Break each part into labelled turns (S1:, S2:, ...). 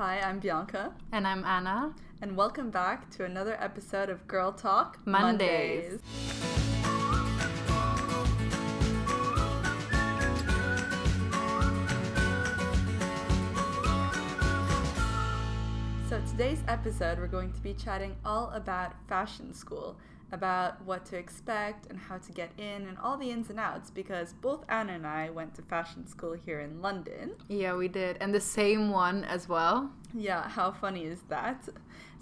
S1: Hi, I'm Bianca,
S2: And I'm Anna.
S1: and welcome back to another episode of Girl Talk
S2: Mondays.
S1: So, today's episode, we're going to be chatting all about fashion school, about what to expect and how to get in, and all the ins and outs, because both Anna and I went to fashion school here in London.
S2: Yeah, we did. And the same one as well.
S1: Yeah, how funny is that?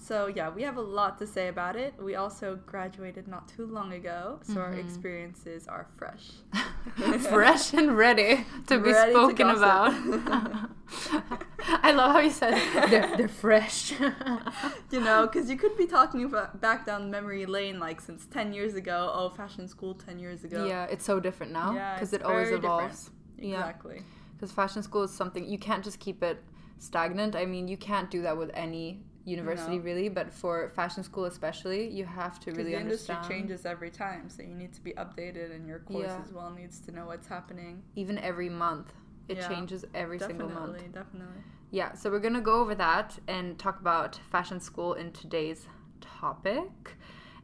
S1: So, yeah, we have a lot to say about it. We also graduated not too long ago, so our
S2: Mhm.
S1: experiences are fresh.
S2: Fresh and ready to be
S1: Ready to
S2: spoken
S1: gossip.
S2: about. I love how you said they're, they're fresh.
S1: you know, because you could be talking about back down memory lane like since 10 years ago. Oh, fashion school 10 years ago.
S2: yeah, it's so different now
S1: Yeah,
S2: because
S1: it's
S2: it always
S1: very different.
S2: evolves.
S1: Exactly.
S2: Because fashion school is something you can't just keep it stagnant. I mean, you can't do that with any university
S1: No.
S2: really, but for fashion school especially, you have to really
S1: the industry
S2: understand.
S1: changes every time, so you need to be updated, and your course
S2: Yeah.
S1: as well needs to know what's happening.
S2: Even every month, it
S1: Yeah,
S2: changes every single month.
S1: Definitely, definitely.
S2: Yeah, so we're gonna go over that and talk about fashion school in today's topic.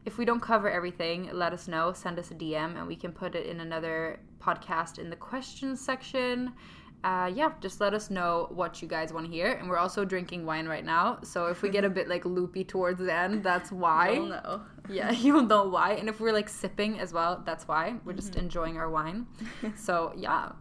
S2: If we don't cover everything, let us know. Send us a DM and we can put it in another podcast in the questions section. Uh, yeah, just let us know what you guys want to hear. And we're also drinking wine right now, so if we get a bit like loopy towards the end, that's why.
S1: You'll know.
S2: Yeah, you'll know why. And if we're like sipping as well, that's why. We're just enjoying our wine. So yeah,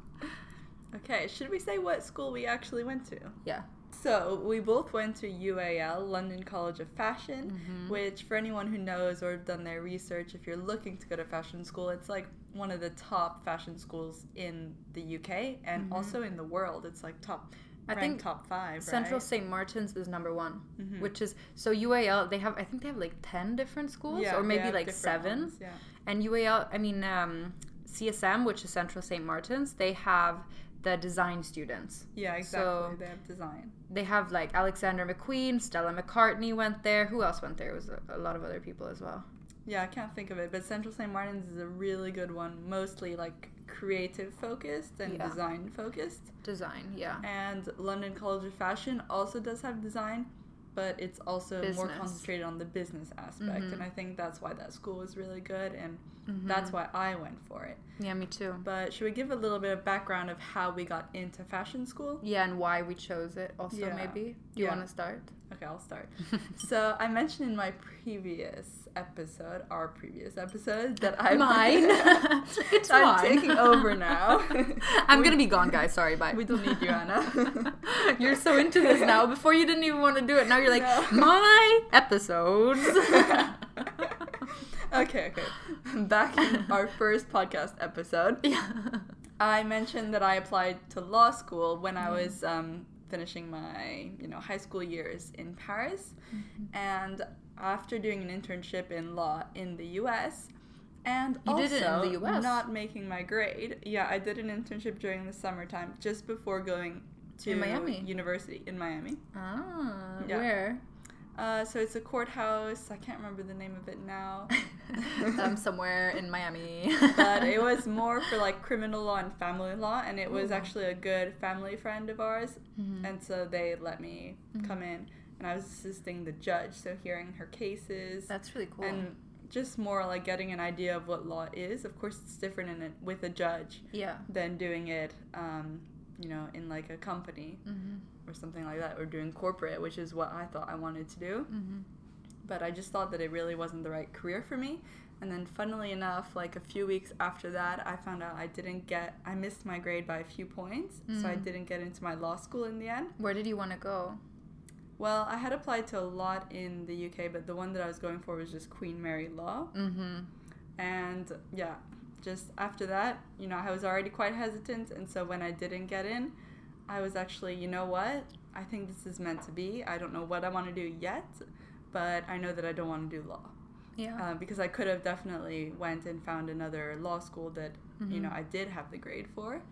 S1: Okay, should we say what school we actually went to?
S2: yeah.
S1: So, we both went to UAL, London College of Fashion,
S2: Mm-hmm.
S1: which, for anyone who knows or have done their research, if you're looking to go to fashion school, it's like one of the top fashion schools in the UK and also in the world. It's like top,
S2: Mm-hmm. I think
S1: top five.
S2: Central
S1: right?
S2: St. Martin's is number one,
S1: Mhm.
S2: which is so UAL. They have I think they have like ten different schools,
S1: Yeah,
S2: or maybe like seven.
S1: ones, yeah.
S2: And UAL, I mean um, CSM, which is Central St. Martin's, they have the design students.
S1: Yeah, exactly.
S2: So-
S1: they have design.
S2: They have like Alexander McQueen, Stella McCartney went there. Who else went there? It was a, a lot of other people as well.
S1: Yeah, I can't think of it, but Central St. Martin's is a really good one, mostly like creative focused and
S2: Yeah.
S1: design focused.
S2: Design, yeah.
S1: And London College of Fashion also does have design, but it's also more concentrated on the business aspect.
S2: Mhm.
S1: And I think that's why that school is really good, and
S2: Mhm.
S1: that's why I went for it.
S2: Yeah, me too.
S1: But should we give a little bit of background of how we got into fashion school?
S2: Yeah, and why we chose it also
S1: Yeah.
S2: maybe. Do you
S1: Yeah.
S2: want to start?
S1: Okay, I'll start. so I mentioned in my previous episode, our previous episode, that I
S2: Mine. it's
S1: I'm
S2: mine.
S1: taking over now.
S2: I'm
S1: We-
S2: gonna be gone, guys. Sorry, bye.
S1: We don't need you, Anna.
S2: you're so into this now. Before you didn't even want to do it. Now you're like,
S1: No.
S2: my episodes.
S1: okay, okay. Back in our first podcast episode,
S2: yeah.
S1: I mentioned that I applied to law school when I was um, finishing my, you know, high school years in Paris,
S2: Mm-hmm.
S1: and after doing an internship in law in the U.S. And
S2: You
S1: also
S2: did it in the US?
S1: not making my grade. Yeah, I did an internship during the summertime just before going to
S2: In Miami?
S1: university in Miami.
S2: Ah,
S1: Yeah.
S2: where?
S1: Uh, so it's a courthouse. I can't remember the name of it now.
S2: um, somewhere in Miami.
S1: but it was more for like criminal law and family law, and it was
S2: Ooh.
S1: actually a good family friend of ours,
S2: Mhm.
S1: and so they let me
S2: Mhm.
S1: come in, and I was assisting the judge, so hearing her cases
S2: That's really cool.
S1: and just more like getting an idea of what law is. Of course, it's different in it with a judge
S2: yeah.
S1: than doing it, um, you know, in like a company
S2: hmm
S1: or something like that, or doing corporate, which is what I thought I wanted to do.
S2: hmm
S1: but I just thought that it really wasn't the right career for me. And then, funnily enough, like a few weeks after that, I found out I didn't get, I missed my grade by a few points, so I
S2: Mm.
S1: didn't get into my law school in the end.
S2: Where did you want to go?
S1: Well, I had applied to a lot in the UK, but the one that I was going for was just Queen Mary Law.
S2: Mm-hmm.
S1: And yeah, just after that, you know, I was already quite hesitant. And so when I didn't get in, I was actually, you know what? I think this is meant to be. I don't know what I want to do yet, but I know that I don't want to do law.
S2: Yeah.
S1: uh, because I could have definitely went and found another law school that you know
S2: Mhm.
S1: I did have the grade for,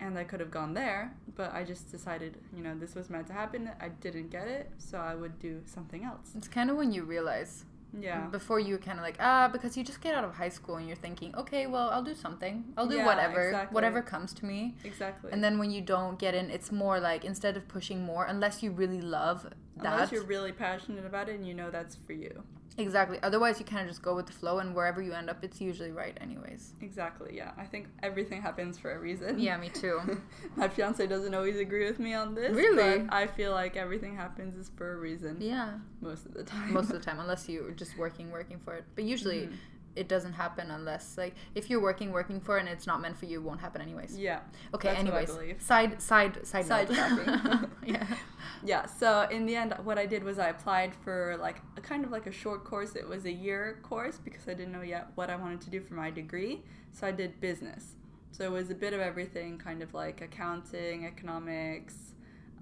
S1: and I could have gone there. But I just decided, you know, this was meant to happen. I didn't get it, so I would do something else.
S2: It's kind of when you realize
S1: Yeah.
S2: Before you kind of like ah because you just get out of high school and you're thinking okay well I'll do something I'll do
S1: Yeah,
S2: whatever
S1: exactly.
S2: whatever comes to me
S1: Exactly.
S2: and then when you don't get in it's more like instead of pushing more unless you really love that.
S1: Unless you're really passionate about it and you know that's for you.
S2: Exactly otherwise you kind of just go with the flow and wherever you end up it's usually right anyways
S1: Exactly, yeah. I think everything happens for a reason.
S2: yeah me too
S1: My fiance doesn't always agree with me on this.
S2: Really?
S1: But I feel like everything happens is for a reason
S2: yeah
S1: most of the time.
S2: most of the time unless you're just working working for it but usually
S1: Mhm.
S2: It doesn't happen unless like if you're working working for it and it's not meant for you it won't happen anyways
S1: Yeah.
S2: okay
S1: that's what I
S2: anyways side side side.
S1: Sidetracking.
S2: yeah
S1: Yeah, so in the end, what I did was I applied for like a kind of like a short course. It was a year course because I didn't know yet what I wanted to do for my degree. So I did business. So it was a bit of everything, kind of like accounting, economics,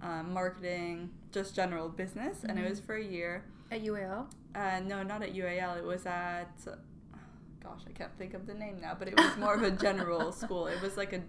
S1: um, marketing, just general business. And it was for a year.
S2: at UAL
S1: Uh, no, not at UAL. It was at, gosh, I can't think of the name now, but it was more of a general school. It was like a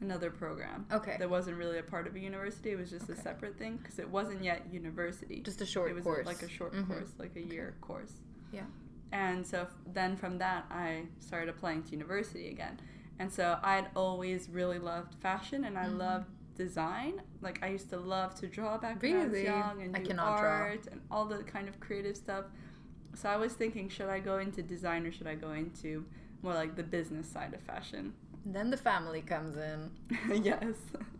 S1: another program.
S2: Okay.
S1: That wasn't really a part of a university. It was just a separate thing because it wasn't yet university.
S2: just a short
S1: it was
S2: course
S1: like a short
S2: Mhm.
S1: course, like a year course.
S2: Yeah.
S1: And so f- then from that, I started applying to university again. And so I'd always really loved fashion and I
S2: Mhm.
S1: loved design. Like I used to love to draw back when I was young and
S2: I
S1: do
S2: cannot draw.
S1: art and all the kind of creative stuff. So I was thinking, should I go into design or should I go into more like the business side of fashion?
S2: then the family comes in
S1: yes.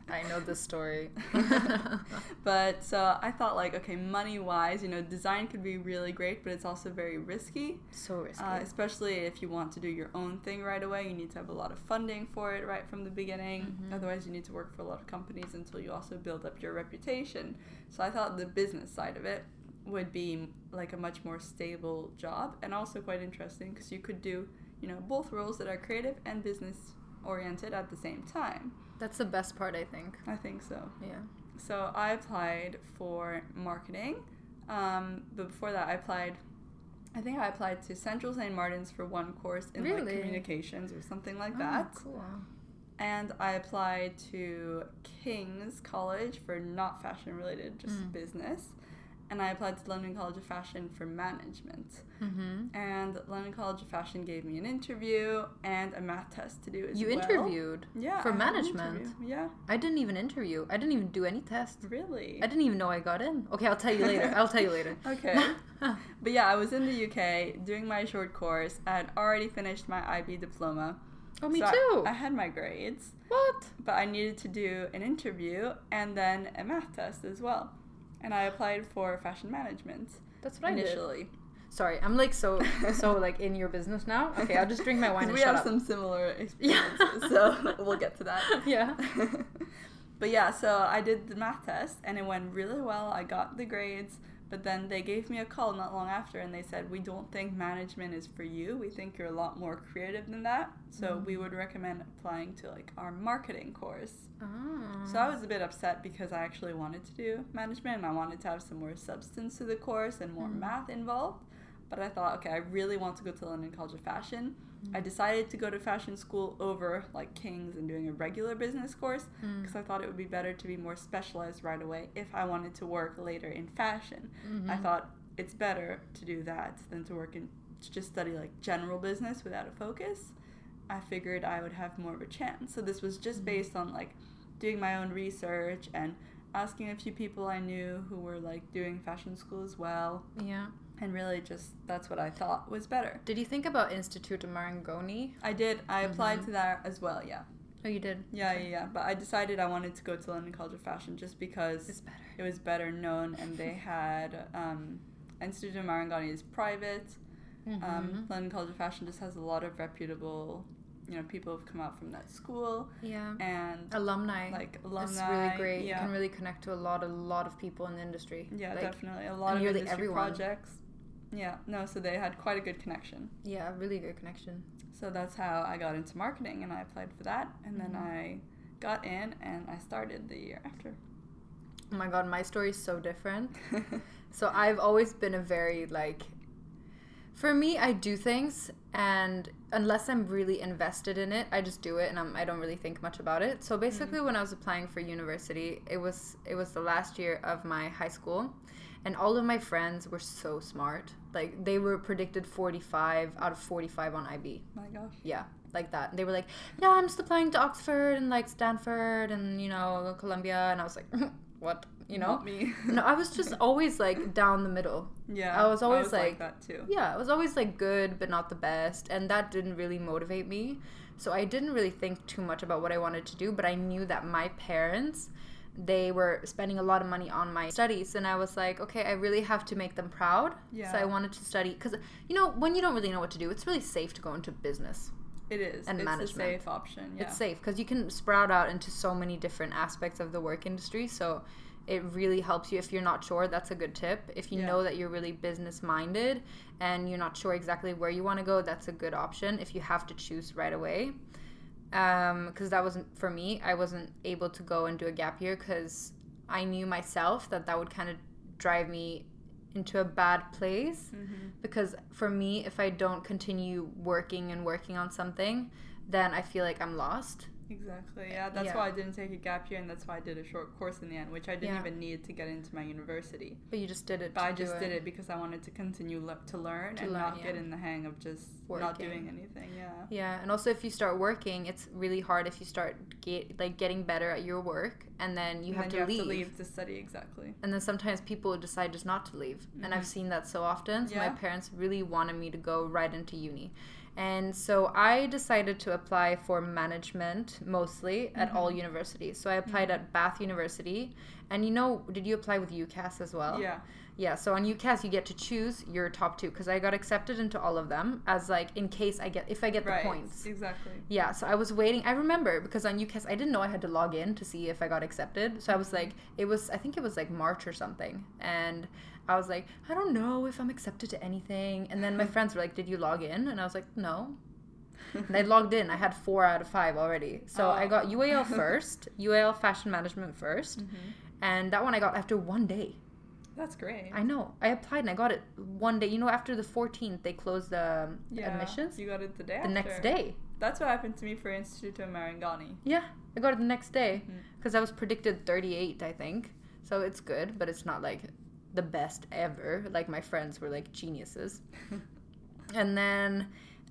S2: i know this story
S1: but so I thought like, okay, money wise, you know, design could be really great, but it's also very risky.
S2: so risky
S1: Uh, especially if you want to do your own thing right away, you need to have a lot of funding for it right from the beginning.
S2: Mhm.
S1: Otherwise, you need to work for a lot of companies until you also build up your reputation. So I thought the business side of it would be like a much more stable job and also quite interesting because you could do, you know, both roles that are creative and business oriented at the same time.
S2: that's the best part i think
S1: I think so.
S2: yeah
S1: So I applied for marketing. Um, but before that, I applied. I think I applied to Central St. Martin's for one course in like communications or something like
S2: Oh,
S1: that.
S2: cool
S1: And I applied to King's College for not fashion related, just
S2: Mm.
S1: business. And I applied to London College of Fashion for management.
S2: mm-hmm.
S1: And London College of Fashion gave me an interview and a math test to do as
S2: you
S1: well.
S2: interviewed
S1: Yeah.
S2: for
S1: I
S2: management?
S1: Yeah.
S2: i didn't even interview i didn't even do any tests
S1: Really?
S2: i didn't even know i got in okay i'll tell you later i'll tell you later
S1: Okay. But yeah, I was in the UK doing my short course. I had already finished my IB diploma.
S2: oh me
S1: So I-
S2: too
S1: I, had my grades,
S2: what
S1: but I needed to do an interview and then a math test as well. And I applied for fashion management
S2: that's what i did
S1: initially.
S2: sorry i'm like so so like in your business now okay i'll just drink my wine. and
S1: we
S2: shut
S1: have
S2: up
S1: some similar
S2: Yeah.
S1: experiences, so we'll get to that.
S2: yeah
S1: but yeah, so I did the math test and it went really well. I got the grades, but then they gave me a call not long after and they said, We don't think management is for you. We think you're a lot more creative than that. So we would recommend applying to like our marketing course.
S2: oh.
S1: So I was a bit upset because I actually wanted to do management and I wanted to have some more substance to the course and more
S2: Mm.
S1: math involved. But I thought, okay, I really want to go to London College of Fashion.
S2: Mm.
S1: I decided to go to fashion school over like King's and doing a regular business course
S2: Mm.
S1: because I thought it would be better to be more specialized right away if I wanted to work later in fashion. I
S2: Mhm.
S1: thought it's better to do that than to work in to just study like general business without a focus. I figured I would have more of a chance. So this was just
S2: Mhm.
S1: based on like doing my own research and asking a few people I knew who were like doing fashion school as well
S2: yeah
S1: and really just that's what I thought was better.
S2: Did you think about Institute of Marangoni?
S1: I did I applied
S2: Mhm.
S1: to that as well, yeah.
S2: Oh, you did.
S1: Yeah,
S2: Okay.
S1: yeah, yeah. But I decided I wanted to go to London College of Fashion just because
S2: It's better.
S1: it was better known and they had um, Institute of Marangoni is private. Um,
S2: Mhm.
S1: London College of Fashion just has a lot of reputable, you know, people who've come out from that school
S2: yeah.
S1: and
S2: Alumni.
S1: like alumni.
S2: It's really great.
S1: Yeah,
S2: You can really connect to a lot, a lot of people in the industry.
S1: yeah,
S2: Like,
S1: definitely a lot of industry
S2: everyone.
S1: projects. Yeah, no, so they had quite a good connection.
S2: Yeah, really good connection.
S1: So that's how I got into marketing and I applied for that and then
S2: Mhm.
S1: I got in and I started the year after.
S2: Oh my god, my story is so different. So I've always been a very like For me, I do things, and unless I'm really invested in it, I just do it, and I'm, I don't really think much about it. So basically, when I was applying for university, it was it was the last year of my high school, and all of my friends were so smart. Like they were predicted 45 out of 45 on IB.
S1: My gosh.
S2: Yeah, like that. They were like, "Yeah, I'm just applying to Oxford and like Stanford and you know Columbia," and I was like, "What?" You know?
S1: Not me.
S2: no, I was just always like down the middle.
S1: yeah.
S2: I was always like-
S1: that too.
S2: Yeah, I was always like good but not the best, and that didn't really motivate me. So I didn't really think too much about what I wanted to do, but I knew that my parents they were spending a lot of money on my studies and I was like, okay, I really have to make them proud.
S1: Yeah.
S2: So I wanted to study cuz you know, when you don't really know what to do, it's really safe to go into business.
S1: It is.
S2: And
S1: it's
S2: management.
S1: a safe option. Yeah.
S2: It's safe because you can sprout out into so many different aspects of the work industry. So it really helps you if you're not sure. That's a good tip. If you
S1: Yeah.
S2: know that you're really business minded and you're not sure exactly where you want to go, that's a good option. If you have to choose right away, because that wasn't for me. I wasn't able to go and do a gap year because I knew myself that that would kind of drive me into a bad place
S1: Mhm.
S2: because for me if i don't continue working and working on something then i feel like i'm lost
S1: Exactly. Yeah. That's
S2: Yeah.
S1: why I didn't take a gap year, and that's why I did a short course in the end, which I didn't
S2: Yeah.
S1: even need to get into my university.
S2: but you just did it
S1: But I just did it because I wanted to continue le- to learn
S2: To
S1: and
S2: learn,
S1: not get in the hang of just not doing anything. Yeah.
S2: yeah and also if you start working it's really hard if you start get, like getting better at your work and then you
S1: And
S2: have,
S1: then
S2: to,
S1: you have
S2: leave.
S1: to leave to study exactly.
S2: and then sometimes people decide just not to leave and
S1: Mhm.
S2: i've seen that so often so my parents really wanted me to go right into uni and so i decided to apply for management mostly at all
S1: Mm-hmm.
S2: universities so i applied at bath university and you know did you apply with ucas as well
S1: Yeah.
S2: yeah so on ucas you get to choose your top two because i got accepted into all of them as like in case i get if i get
S1: Right.
S2: the points
S1: Exactly.
S2: yeah, so I was waiting. I remember because on UCAS I didn't know I had to log in to see if I got accepted. So I was like, it was I think it was like March or something, and I was like, I don't know if I'm accepted to anything. And then my friends were like, Did you log in? And I was like, No. And I logged in. I had four out of five already. So I
S1: Oh.
S2: got UAL first, UAL Fashion Management 1st
S1: Mhm.
S2: and that one I got after one day.
S1: That's great.
S2: I know. I applied and I got it one day. You know, after the 14th they closed the, the
S1: yeah.
S2: admissions.
S1: You got it the day
S2: The next day.
S1: That's what happened to me for Instituto Marangoni.
S2: Yeah, I got it the next day because I was predicted 38, I think. So it's good, but it's not like the best ever. Like my friends were like geniuses. and then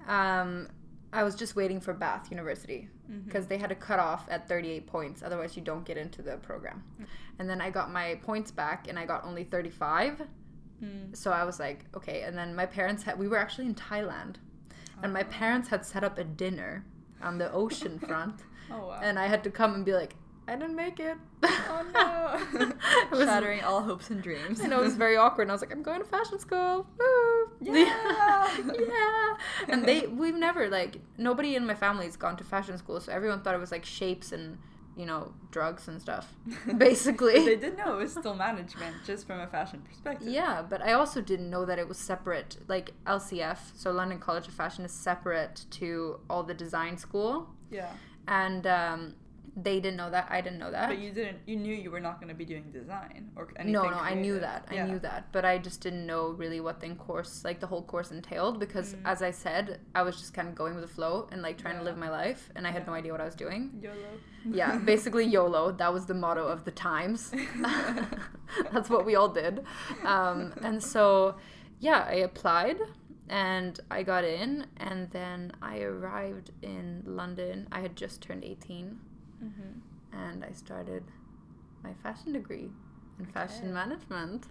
S2: um, I was just waiting for Bath University because they had a cutoff at 38 points. Otherwise, you don't get into the program. And then I got my points back and I got only 35.
S1: Mm.
S2: So I was like, okay. And then my parents had, we were actually in Thailand. And my
S1: Oh.
S2: parents had set up a dinner on the ocean front
S1: Oh wow.
S2: and I had to come and be like, I didn't make it.
S1: oh no.
S2: Was-
S1: Shattering all hopes and dreams.
S2: I know it was very awkward. And I was like, I'm going to fashion school. Woo!
S1: Yeah.
S2: yeah. And they, we've never like nobody in my family's gone to fashion school, so everyone thought it was like shapes and you know drugs and stuff, basically.
S1: they did know it was still management, just from a fashion perspective.
S2: Yeah, but I also didn't know that it was separate. Like LCF, so London College of Fashion, is separate to all the design school,
S1: Yeah.
S2: and um, they didn't know that. I didn't know that.
S1: But you didn't. You knew you were not going to be doing design or anything.
S2: no, no, I knew
S1: creative.
S2: that. I knew that, but I just didn't know really what the course, like the whole course entailed, because
S1: Mm.
S2: as I said, I was just kind of going with the flow and like trying to live my life, and I had
S1: Yeah.
S2: no idea what I was doing.
S1: YOLO.
S2: Yeah, basically YOLO. That was the motto of the times. That's what we all did. Um, and so, yeah, I applied and I got in, and then I arrived in London. I had just turned 18,
S1: Mhm.
S2: and I started my fashion degree in fashion management.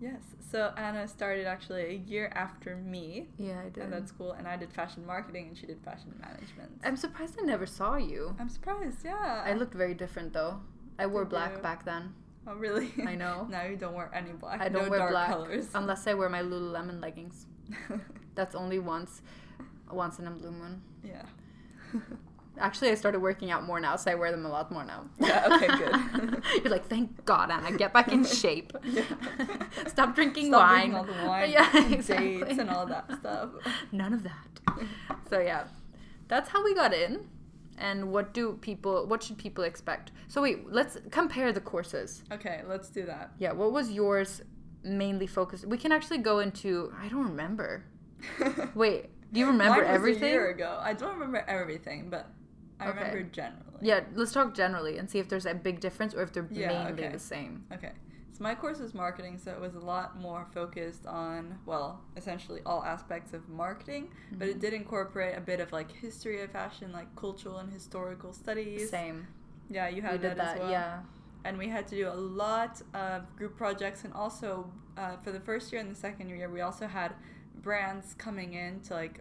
S1: Yes. So Anna started actually a year after me
S2: Yeah, I did.
S1: at that school, and I did fashion marketing, and she did fashion management.
S2: I'm surprised I never saw you.
S1: I'm surprised. Yeah.
S2: I looked very different though. I wore
S1: Did
S2: black
S1: you?
S2: back then.
S1: Oh really?
S2: I know.
S1: now you don't wear any black.
S2: I don't
S1: no
S2: wear
S1: dark
S2: black
S1: colors.
S2: unless I wear my Lululemon leggings. That's only once, once in a blue moon.
S1: yeah.
S2: Actually, I started working out more now, so I wear them a lot more now.
S1: Yeah, okay, good.
S2: You're like, thank God, Anna, get back in shape.
S1: Yeah.
S2: Stop drinking
S1: Stop
S2: wine.
S1: drinking all the wine.
S2: Yeah,
S1: and
S2: exactly.
S1: Dates and all that stuff.
S2: None of that. So yeah, that's how we got in. And what do people? What should people expect? So wait, let's compare the courses.
S1: Okay, let's do that.
S2: Yeah, what was yours mainly focused? We can actually go into. I don't remember. Wait, do you remember
S1: Mine was
S2: everything?
S1: A year ago. I don't remember everything, but I
S2: Okay.
S1: remember generally.
S2: Yeah, let's talk generally and see if there's a big difference or if they're
S1: Yeah,
S2: mainly
S1: okay.
S2: the same.
S1: Okay. So my course was marketing, so it was a lot more focused on, well, essentially all aspects of marketing, but
S2: Mm-hmm.
S1: it did incorporate a bit of like history of fashion, like cultural and historical studies.
S2: Same.
S1: Yeah, you had that,
S2: that,
S1: as well.
S2: yeah.
S1: And we had to do a lot of group projects, and also uh, for the first year and the second year, we also had brands coming in to like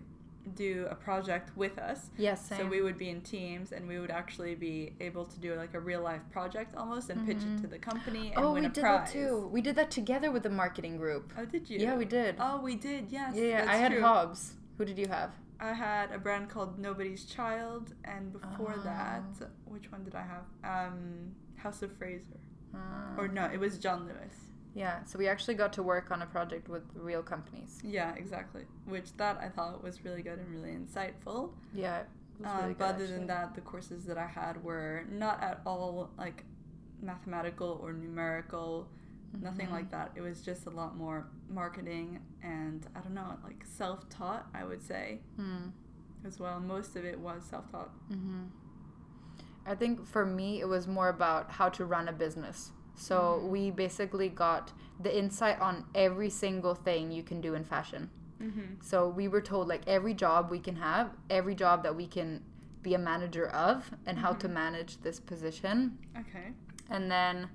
S1: do a project with us.
S2: Yes, same.
S1: So we would be in teams, and we would actually be able to do like a real life project almost, and pitch it to the company and
S2: oh,
S1: win
S2: we did that too. We did that together with the marketing group.
S1: Oh, did you?
S2: Yeah, we did.
S1: Oh, we did. Yes.
S2: yeah, yeah. I had
S1: true.
S2: Hobbs. Who did you have?
S1: I had a brand called Nobody's Child, and before that,
S2: Oh.
S1: which one did I have? Um, House of Fraser.
S2: Uh,
S1: Or no, it was John Lewis.
S2: Yeah, so we actually got to work on a project with real companies.
S1: Yeah, exactly. Which that I thought was really good and really insightful.
S2: Yeah,
S1: Um,
S2: really
S1: but
S2: good.
S1: other than that, the courses that I had were not at all like mathematical or numerical, nothing
S2: Mm-hmm.
S1: like that. It was just a lot more marketing and I don't know, like self taught, I would say,
S2: Hmm.
S1: as well. Most of it was self taught.
S2: hmm I think for me, it was more about how to run a business. So
S1: Mhm.
S2: we basically got the insight on every single thing you can do in fashion.
S1: Mm-hmm.
S2: So we were told like every job we can have, every job that we can be a manager of, and how to
S1: Mhm.
S2: manage this position.
S1: Okay.
S2: And then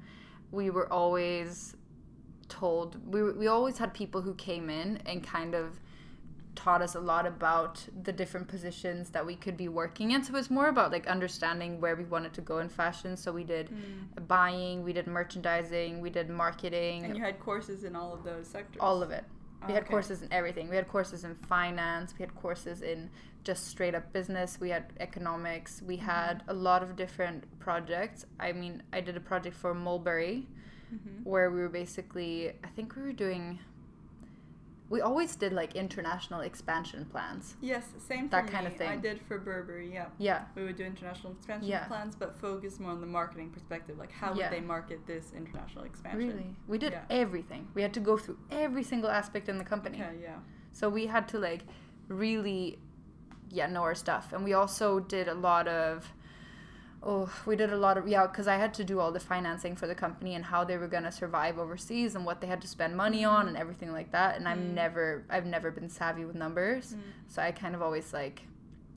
S2: we were always told we we always had people who came in and kind of taught us a lot about the different positions that we could be working in. So it was more about like understanding where we wanted to go in fashion. So we did buying, we did merchandising, we did marketing,
S1: And you had courses in all of those sectors.
S2: all of it. We had
S1: Okay.
S2: courses in everything. We had courses in finance. We had courses in just straight up business. We had economics. We had a lot of different projects. I mean, I did a project for Mulberry
S1: Mhm.
S2: where we were basically, I think we were doing, we always did like international expansion plans.
S1: Yes, same
S2: That
S1: me.
S2: kind of thing.
S1: I did for Burberry. Yeah.
S2: Yeah.
S1: We would do international expansion
S2: Yeah.
S1: plans, but focus more on the marketing perspective. Like, how
S2: Yeah.
S1: would they market this international expansion?
S2: Really? We did
S1: Yeah.
S2: everything. We had to go through every single aspect in the company.
S1: Okay, yeah.
S2: So we had to like really yeah, know our stuff. And we also did a lot of oh, we did a lot of yeah, cuz I had to do all the financing for the company and how they were going to survive overseas and what they had to spend money on and everything like that. And I'm
S1: Mm.
S2: never I've never been savvy with numbers.
S1: Mm.
S2: So I kind of always like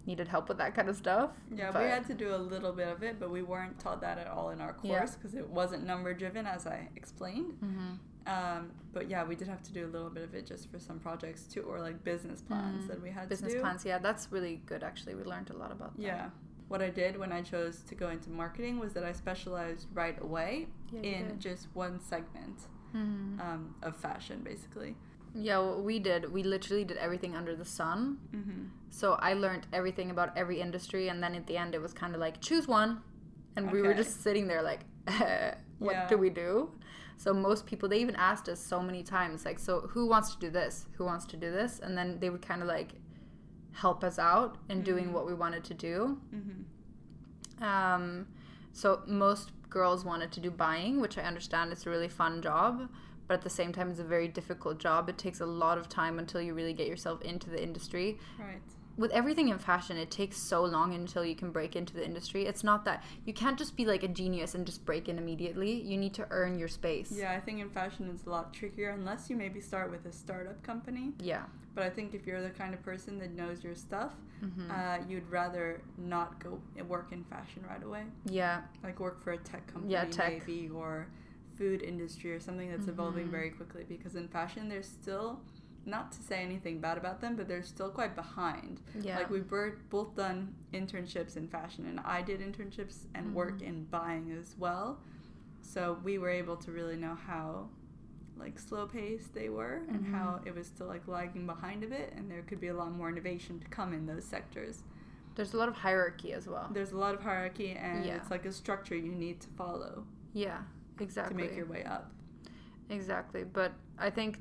S2: needed help with that kind of stuff.
S1: Yeah,
S2: But-
S1: we had to do a little bit of it, but we weren't taught that at all in our course because it wasn't number driven, as I explained.
S2: Mhm.
S1: Um, but yeah, we did have to do a little bit of it just for some projects too, or like business plans
S2: Mm.
S1: that we had
S2: Business
S1: to do.
S2: plans. Yeah, that's really good actually. We learned a lot about that.
S1: Yeah. What I did when I chose to go into marketing was that I specialized right away
S2: Yeah,
S1: in
S2: did.
S1: just one segment
S2: Mhm.
S1: um, of fashion, basically.
S2: Yeah, what we did, we literally did everything under the sun.
S1: Mm-hmm.
S2: So I learned everything about every industry, and then at the end, it was kind of like choose one, and we were just sitting there like, what
S1: Yeah.
S2: do we do? So most people, they even asked us so many times, like, so who wants to do this? Who wants to do this? And then they would kind of like help us out in doing
S1: Mhm.
S2: what we wanted to do.
S1: Mm-hmm.
S2: Um, so most girls wanted to do buying, which I understand it's a really fun job, but at the same time, it's a very difficult job. It takes a lot of time until you really get yourself into the industry.
S1: Right.
S2: With everything in fashion, it takes so long until you can break into the industry. It's not that you can't just be like a genius and just break in immediately. You need to earn your space.
S1: Yeah, I think in fashion it's a lot trickier unless you maybe start with a startup company.
S2: Yeah.
S1: But I think if you're the kind of person that knows your stuff,
S2: Mhm.
S1: uh, you'd rather not go work in fashion right away.
S2: yeah.
S1: Like work for a tech company,
S2: Yeah, tech.
S1: maybe, or food industry or something that's evolving
S2: Mhm.
S1: very quickly. Because in fashion, they're still, not to say anything bad about them, but they're still quite behind.
S2: Yeah.
S1: Like we've both done internships in fashion, and I did internships and work
S2: Mhm.
S1: in buying as well. So we were able to really know how like slow paced they were and
S2: Mhm.
S1: how it was still like lagging behind a bit and there could be a lot more innovation to come in those sectors.
S2: There's a lot of hierarchy as well.
S1: There's a lot of hierarchy and
S2: Yeah.
S1: it's like a structure you need to follow
S2: Yeah. Exactly.
S1: to make your way up.
S2: Exactly. But I think,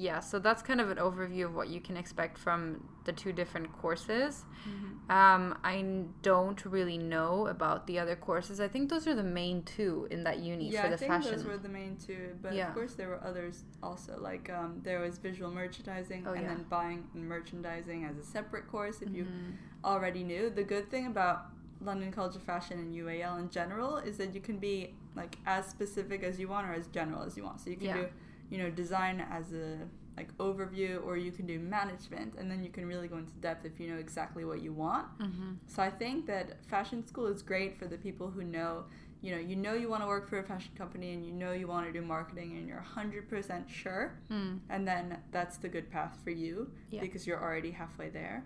S2: yeah, so that's kind of an overview of what you can expect from the two different courses.
S1: Mm-hmm.
S2: Um, I don't really know about the other courses. I think those are the main two in that uni
S1: Yeah,
S2: for the fashion.
S1: Yeah, I think
S2: fashion.
S1: those were the main two, but
S2: Yeah.
S1: of course there were others also. Like um, there was visual merchandising,
S2: Oh,
S1: and
S2: yeah.
S1: then buying and merchandising as a separate course. If you
S2: Mhm.
S1: already knew, the good thing about London College of Fashion and UAL in general is that you can be like as specific as you want or as general as you want. So you can do, you know, design as a like overview, or you can do management, and then you can really go into depth if you know exactly what you want.
S2: Mhm.
S1: So I think that fashion school is great for the people who know, you know, you know you want to work for a fashion company and you know you want to do marketing and you're 100% sure,
S2: Mm,
S1: and then that's the good path for you
S2: Yeah.
S1: because you're already halfway there.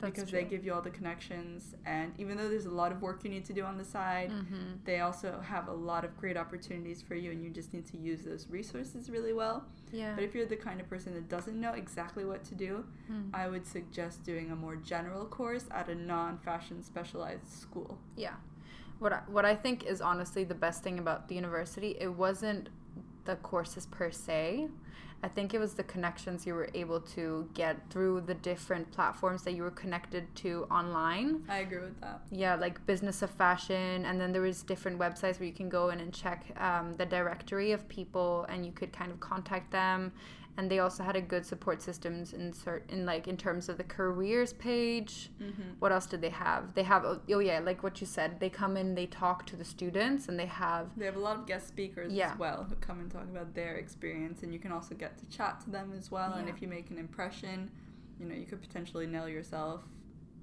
S2: That's
S1: because
S2: true.
S1: they give you all the connections and even though there's a lot of work you need to do on the side,
S2: Mhm.
S1: they also have a lot of great opportunities for you and you just need to use those resources really well.
S2: Yeah.
S1: But if you're the kind of person that doesn't know exactly what to do,
S2: Mm.
S1: I would suggest doing a more general course at a non-fashion specialized school.
S2: Yeah. What I, what I think is honestly the best thing about the university, it wasn't the courses per se. I think it was the connections you were able to get through the different platforms that you were connected to online.
S1: I agree with that.
S2: Yeah, like Business of Fashion, and then there was different websites where you can go in and check um, the directory of people, and you could kind of contact them. And they also had a good support systems in cert- in like in terms of the careers page.
S1: Mm-hmm.
S2: What else did they have? They have oh, oh yeah, like what you said. They come in, they talk to the students, and they have
S1: They have a lot of guest speakers
S2: Yeah.
S1: as well who come and talk about their experience, and you can also get to chat to them as well. And if you make an impression, you know, you could potentially nail yourself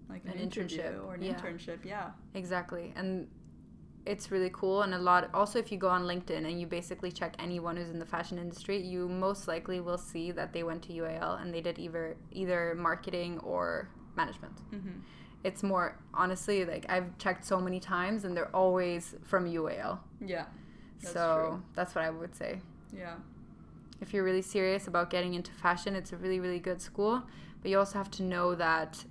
S1: like an,
S2: An internship,
S1: or an
S2: yeah.
S1: internship. Yeah.
S2: Exactly. And it's really cool and a lot also if you go on LinkedIn and you basically check anyone who's in the fashion industry, you most likely will see that they went to UAL and they did either either marketing or management.
S1: Mm-hmm.
S2: It's more honestly like I've checked so many times and they're always from UAL.
S1: Yeah. That's
S2: so
S1: true.
S2: that's what I would say.
S1: Yeah.
S2: If you're really serious about getting into fashion, it's a really really good school, but you also have to know that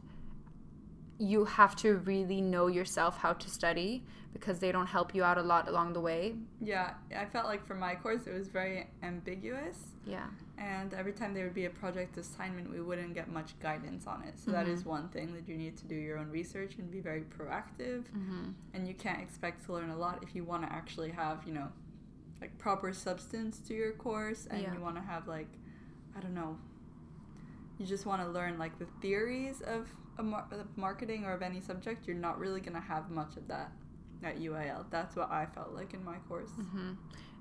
S2: you have to really know yourself how to study because they don't help you out a lot along the way.
S1: Yeah. I felt like for my course, it was very ambiguous.
S2: Yeah.
S1: And every time there would be a project assignment, we wouldn't get much guidance on it. So that
S2: Mhm.
S1: is one thing that you need to do your own research and be very proactive.
S2: Mm-hmm.
S1: And you can't expect to learn a lot if you want to actually have, you know, like proper substance to your course and
S2: Yeah.
S1: you want to have like, I don't know, you just want to learn like the theories of, a mar- of marketing or of any subject. You're not really going to have much of that at UAL. That's what I felt like in my course.
S2: Mm-hmm.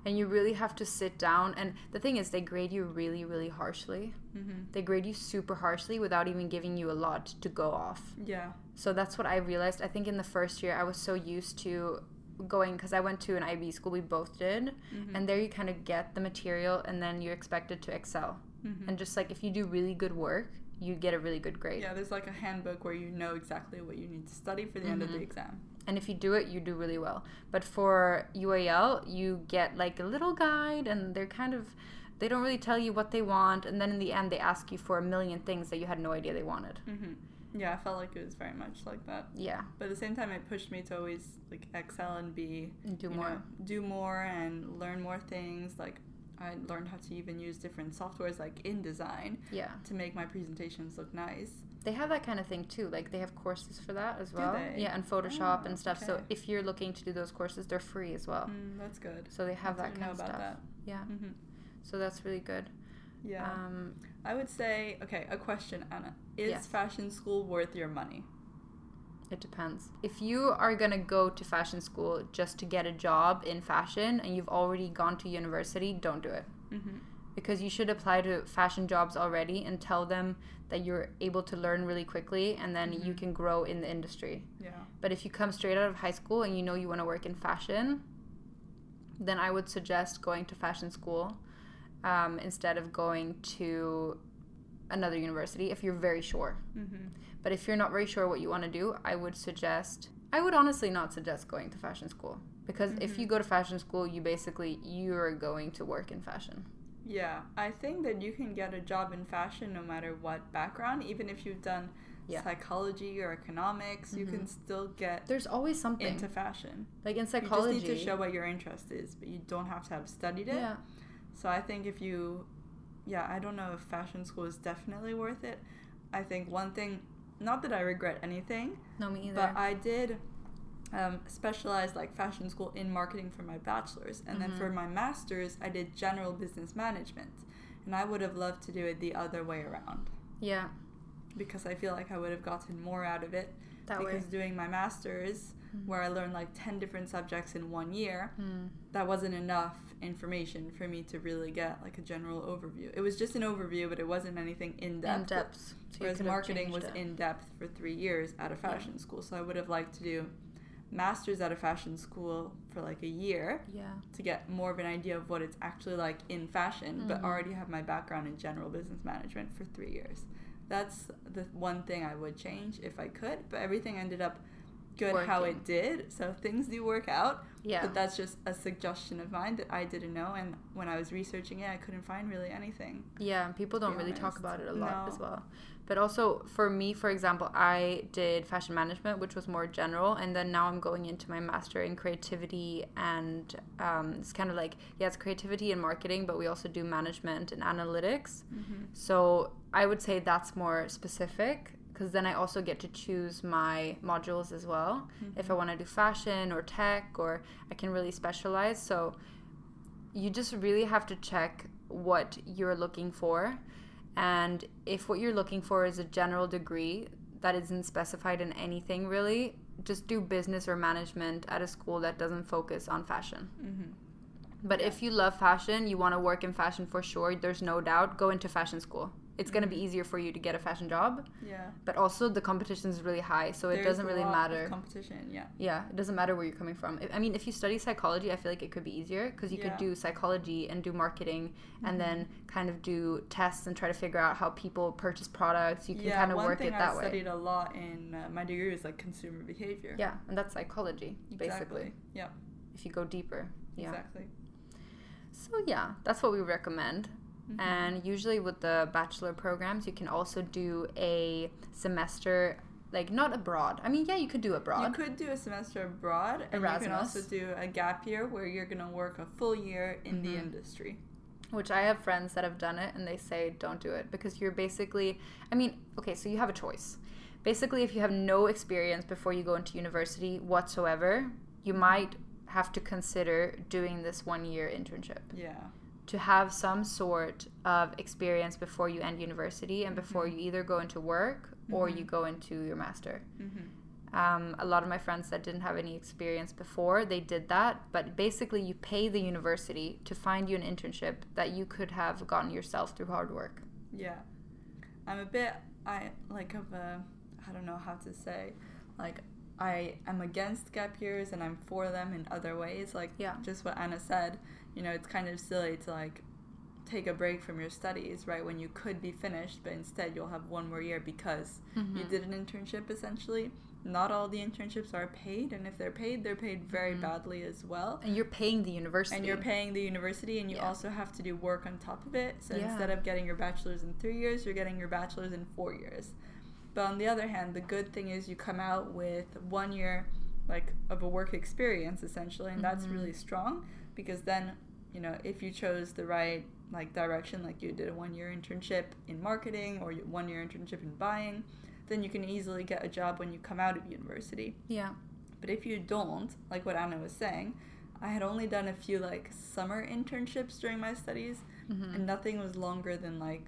S2: And you really have to sit down. And the thing is, they grade you really, really harshly.
S1: Mm-hmm.
S2: They grade you super harshly without even giving you a lot to go off.
S1: Yeah.
S2: So that's what I realized. I think in the first year, I was so used to going because I went to an IB school. We both did,
S1: Mm-hmm.
S2: and there you kind of get the material, and then you're expected to excel.
S1: mm-hmm.
S2: And just like if you do really good work, you get a really good grade.
S1: Yeah, there's like a handbook where you know exactly what you need to study for the end of the
S2: Mhm.
S1: exam.
S2: And if you do it, you do really well. But for UAL, you get like a little guide, and they're kind of they don't really tell you what they want, and then in the end, they ask you for a million things that you had no idea they wanted.
S1: Mm-hmm. Yeah, I felt like it was very much like that.
S2: Yeah,
S1: But at the same time, it pushed me to always like excel and be
S2: do more.
S1: know, do more and learn more things. Like I learned how to even use different softwares like InDesign
S2: Yeah,
S1: to make my presentations look nice.
S2: They have that kind of thing too. Like they have courses for that as well. Yeah, and Photoshop
S1: Oh,
S2: and stuff. So if you're looking to do those courses, they're free as well.
S1: Mm, that's good.
S2: So they have that kind of stuff.
S1: that.
S2: Yeah,
S1: hmm
S2: so that's really good.
S1: Yeah,
S2: Um,
S1: I would say okay. A question, Anna: Is
S2: Yes.
S1: fashion school worth your money?
S2: It depends. If you are going to go to fashion school just to get a job in fashion and you've already gone to university, don't do it.
S1: Mm-hmm.
S2: Because you should apply to fashion jobs already and tell them that you're able to learn really quickly and then you
S1: Mhm.
S2: can grow in the industry.
S1: Yeah.
S2: But if you come straight out of high school and you know you want to work in fashion, then I would suggest going to fashion school um, instead of going to another university if you're very sure.
S1: Mm-hmm.
S2: But if you're not very sure what you want to do, I would suggest I would honestly not suggest going to fashion school because if
S1: Mhm.
S2: you go to fashion school, you basically you're going to work in fashion.
S1: Yeah, I think that you can get a job in fashion no matter what background, even if you've done
S2: Yeah.
S1: psychology or economics, you can mm-hmm. still get
S2: There's always something
S1: into fashion.
S2: like in psychology, You
S1: just need to show what your interest is, but you don't have to have studied it.
S2: yeah,
S1: So I think if you yeah, I don't know if fashion school is definitely worth it. I think one thing, not that I regret anything,
S2: No, me either.
S1: but I did um, specialize like fashion school in marketing for my bachelor's, and then
S2: Mm-hmm.
S1: for my master's, I did general business management, and I would have loved to do it the other way around
S2: yeah,
S1: because I feel like I would have gotten more out of it
S2: that
S1: because
S2: way.
S1: doing my master's
S2: Mhm.
S1: where I learned like 10 different subjects in one year,
S2: Mm.
S1: that wasn't enough information for me to really get like a general overview. It was just an overview, but it wasn't anything in depth.
S2: In depth. So
S1: Whereas marketing was in depth for three years at a fashion school. So I would have liked to do masters at a fashion school for like a year
S2: Yeah.
S1: to get more of an idea of what it's actually like in fashion, but
S2: Mhm.
S1: already have my background in general business management for three years. That's the one thing I would change if I could, but everything ended up good how it did. So things do work out,
S2: Yeah.
S1: but that's just a suggestion of mine that I didn't know. And when I was researching it, I couldn't find really anything.
S2: Yeah, and people don't really talk about it a lot
S1: No.
S2: as well. But also for me, for example, I did fashion management, which was more general, and then now I'm going into my master in creativity, and um, it's kind of like yeah, it's creativity and marketing, but we also do management and analytics.
S1: Mm-hmm.
S2: So I would say that's more specific because then I also get to choose my modules as well. If I want to do fashion or tech, or I can really specialize. So you just really have to check what you're looking for. And if what you're looking for is a general degree that isn't specified in anything really, just do business or management at a school that doesn't focus on fashion.
S1: Mm-hmm.
S2: But
S1: Yeah.
S2: if you love fashion, you want to work in fashion for sure, there's no doubt, go into fashion school. It's going to be easier for you to get a fashion job,
S1: Yeah.
S2: but also the competition is really high, so it doesn't really matter.
S1: competition, yeah.
S2: Yeah, it doesn't matter where you're coming from. I- I mean, if you study psychology, I feel like it could be easier because you
S1: Yeah.
S2: could do psychology and do marketing and then kind of do tests and try to figure out how people purchase products. You can
S1: yeah,
S2: kind of work it
S1: I
S2: that way.
S1: studied a lot in uh, my degree was like consumer behavior.
S2: Yeah, and that's psychology, basically,
S1: Yeah.
S2: if you go deeper. Yeah.
S1: Exactly.
S2: So, yeah, that's what we recommend.
S1: Mhm.
S2: And usually with the bachelor programs, you can also do a semester, like not abroad. I mean, yeah, you could do abroad.
S1: You could do a semester abroad, and you can also do a gap year where you're gonna work a full year in the
S2: Mhm.
S1: industry.
S2: Which I have friends that have done it and they say don't do it because you're basically, I mean, okay, so you have a choice. Basically, if you have no experience before you go into university whatsoever, you might have to consider doing this one year internship
S1: Yeah.
S2: To have some sort of experience before you end university and before you either go into work or
S1: Mhm.
S2: you go into your master.
S1: Mm-hmm.
S2: Um, a lot of my friends that didn't have any experience before, they did that. But basically, you pay the university to find you an internship that you could have gotten yourself through hard work.
S1: Yeah. I'm a bit I like of a I don't know how to say like I am against gap years and I'm for them in other ways like
S2: Yeah.
S1: just what Anna said you know it's kind of silly to like take a break from your studies right when you could be finished but instead you'll have one more year because you
S2: Mhm.
S1: did an internship essentially not all the internships are paid and if they're paid they're paid very
S2: Mhm.
S1: badly as well
S2: And you're paying the university.
S1: and you're paying the university and you
S2: Yeah.
S1: also have to do work on top of it so
S2: Yeah.
S1: instead of getting your bachelor's in three years you're getting your bachelor's in four years but on the other hand the good thing is you come out with one year like of a work experience essentially and that's
S2: Mhm.
S1: really strong because then you know if you chose the right like direction like you did a one year internship in marketing or one year internship in buying then you can easily get a job when you come out of university
S2: Yeah.
S1: but if you don't, like what Anna was saying, I had only done a few like summer internships during my studies,
S2: Mhm.
S1: and nothing was longer than like,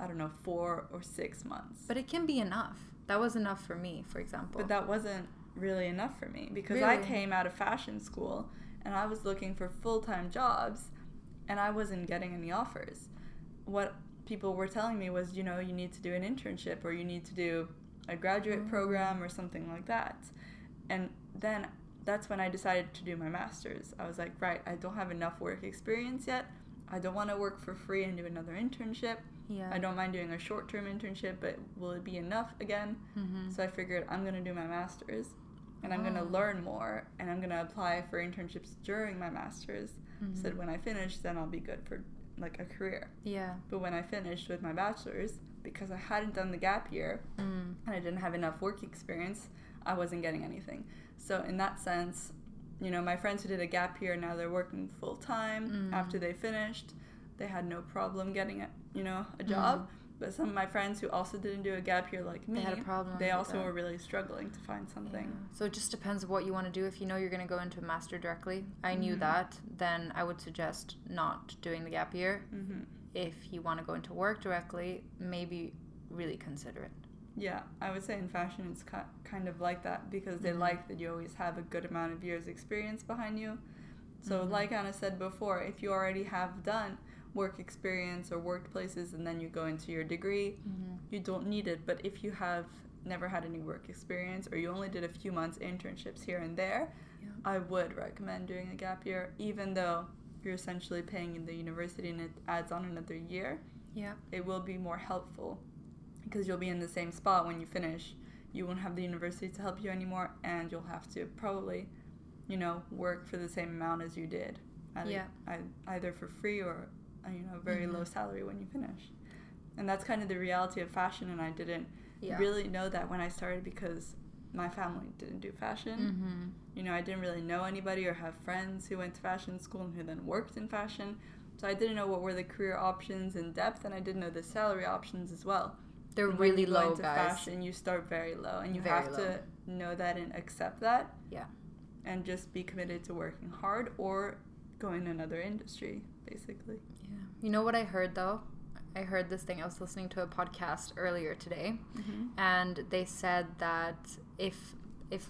S1: I don't know, four or six months.
S2: But it can be enough. That was enough for me, for example.
S1: But that wasn't really enough for me because I came out of fashion school and I was looking for full time jobs and I wasn't getting any offers. What people were telling me was, you know, you need to do an internship or you need to do a graduate
S2: Mm.
S1: program or something like that. And then that's when I decided to do my master's. I was like, right, I don't have enough work experience yet. I don't want to work for free and do another internship.
S2: yeah.
S1: I don't mind doing a short term internship, but will it be enough again?
S2: hmm
S1: So I figured I'm going to do my master's and I'm going to learn more and I'm going to apply for internships during my master's
S2: Mm-hmm.
S1: so that when I finish, then I'll be good for like a career.
S2: Yeah.
S1: But when I finished with my bachelor's, because I hadn't done the gap year
S2: Mm.
S1: and I didn't have enough work experience, I wasn't getting anything. So in that sense, you know, my friends who did a gap year now they're working full time
S2: Mm.
S1: after they finished. they had no problem getting a you know a job. But some of my friends who also didn't do a gap year like me,
S2: Mm-hmm. They had a problem
S1: They also
S2: that.
S1: were really struggling to find something.
S2: Yeah. So it just depends what you want to do. If you know you're going to go into a master directly, I knew
S1: Mhm.
S2: that, then I would suggest not doing the gap year.
S1: hmm
S2: If you want to go into work directly, maybe really consider it.
S1: Yeah, I would say in fashion it's ki- kind of like that because they
S2: Mhm.
S1: like that you always have a good amount of years experience behind you. So
S2: Mhm.
S1: like Anna said before, if you already have done work experience or worked places and then you go into your degree, mm-hmm. you don't need it. But if you have never had any work experience or you only did a few months internships here and there,
S2: Yeah.
S1: I would recommend doing a gap year even though you're essentially paying in the university and it adds on another year
S2: Yeah.
S1: it will be more helpful because you'll be in the same spot when you finish. You won't have the university to help you anymore, and you'll have to probably, you know, work for the same amount as you did, either,
S2: Yeah.
S1: ei- either for free or you know very
S2: Mhm.
S1: low salary when you finish. And that's kind of the reality of fashion, and I didn't
S2: Yeah.
S1: really know that when I started because my family didn't do fashion.
S2: Mm-hmm.
S1: You know, I didn't really know anybody or have friends who went to fashion school and who then worked in fashion. So I didn't know what were the career options in depth, and I didn't know the salary options as well.
S2: They're
S1: when
S2: really low,
S1: into
S2: guys.
S1: Fashion, you start very low, and you
S2: Very
S1: have
S2: low.
S1: to know that and accept that.
S2: Yeah.
S1: And just be committed to working hard or go in another industry, basically.
S2: Yeah. You know what I heard though? I heard this thing. I was listening to a podcast earlier today,
S1: Mm-hmm.
S2: and they said that if if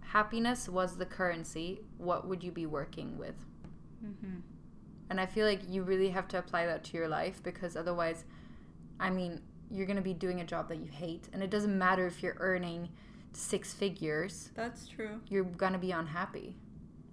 S2: happiness was the currency, what would you be working with?
S1: Mm-hmm.
S2: And I feel like you really have to apply that to your life because otherwise, I mean, you're going to be doing a job that you hate. And it doesn't matter if you're earning six figures,
S1: That's true.
S2: you're going to be unhappy.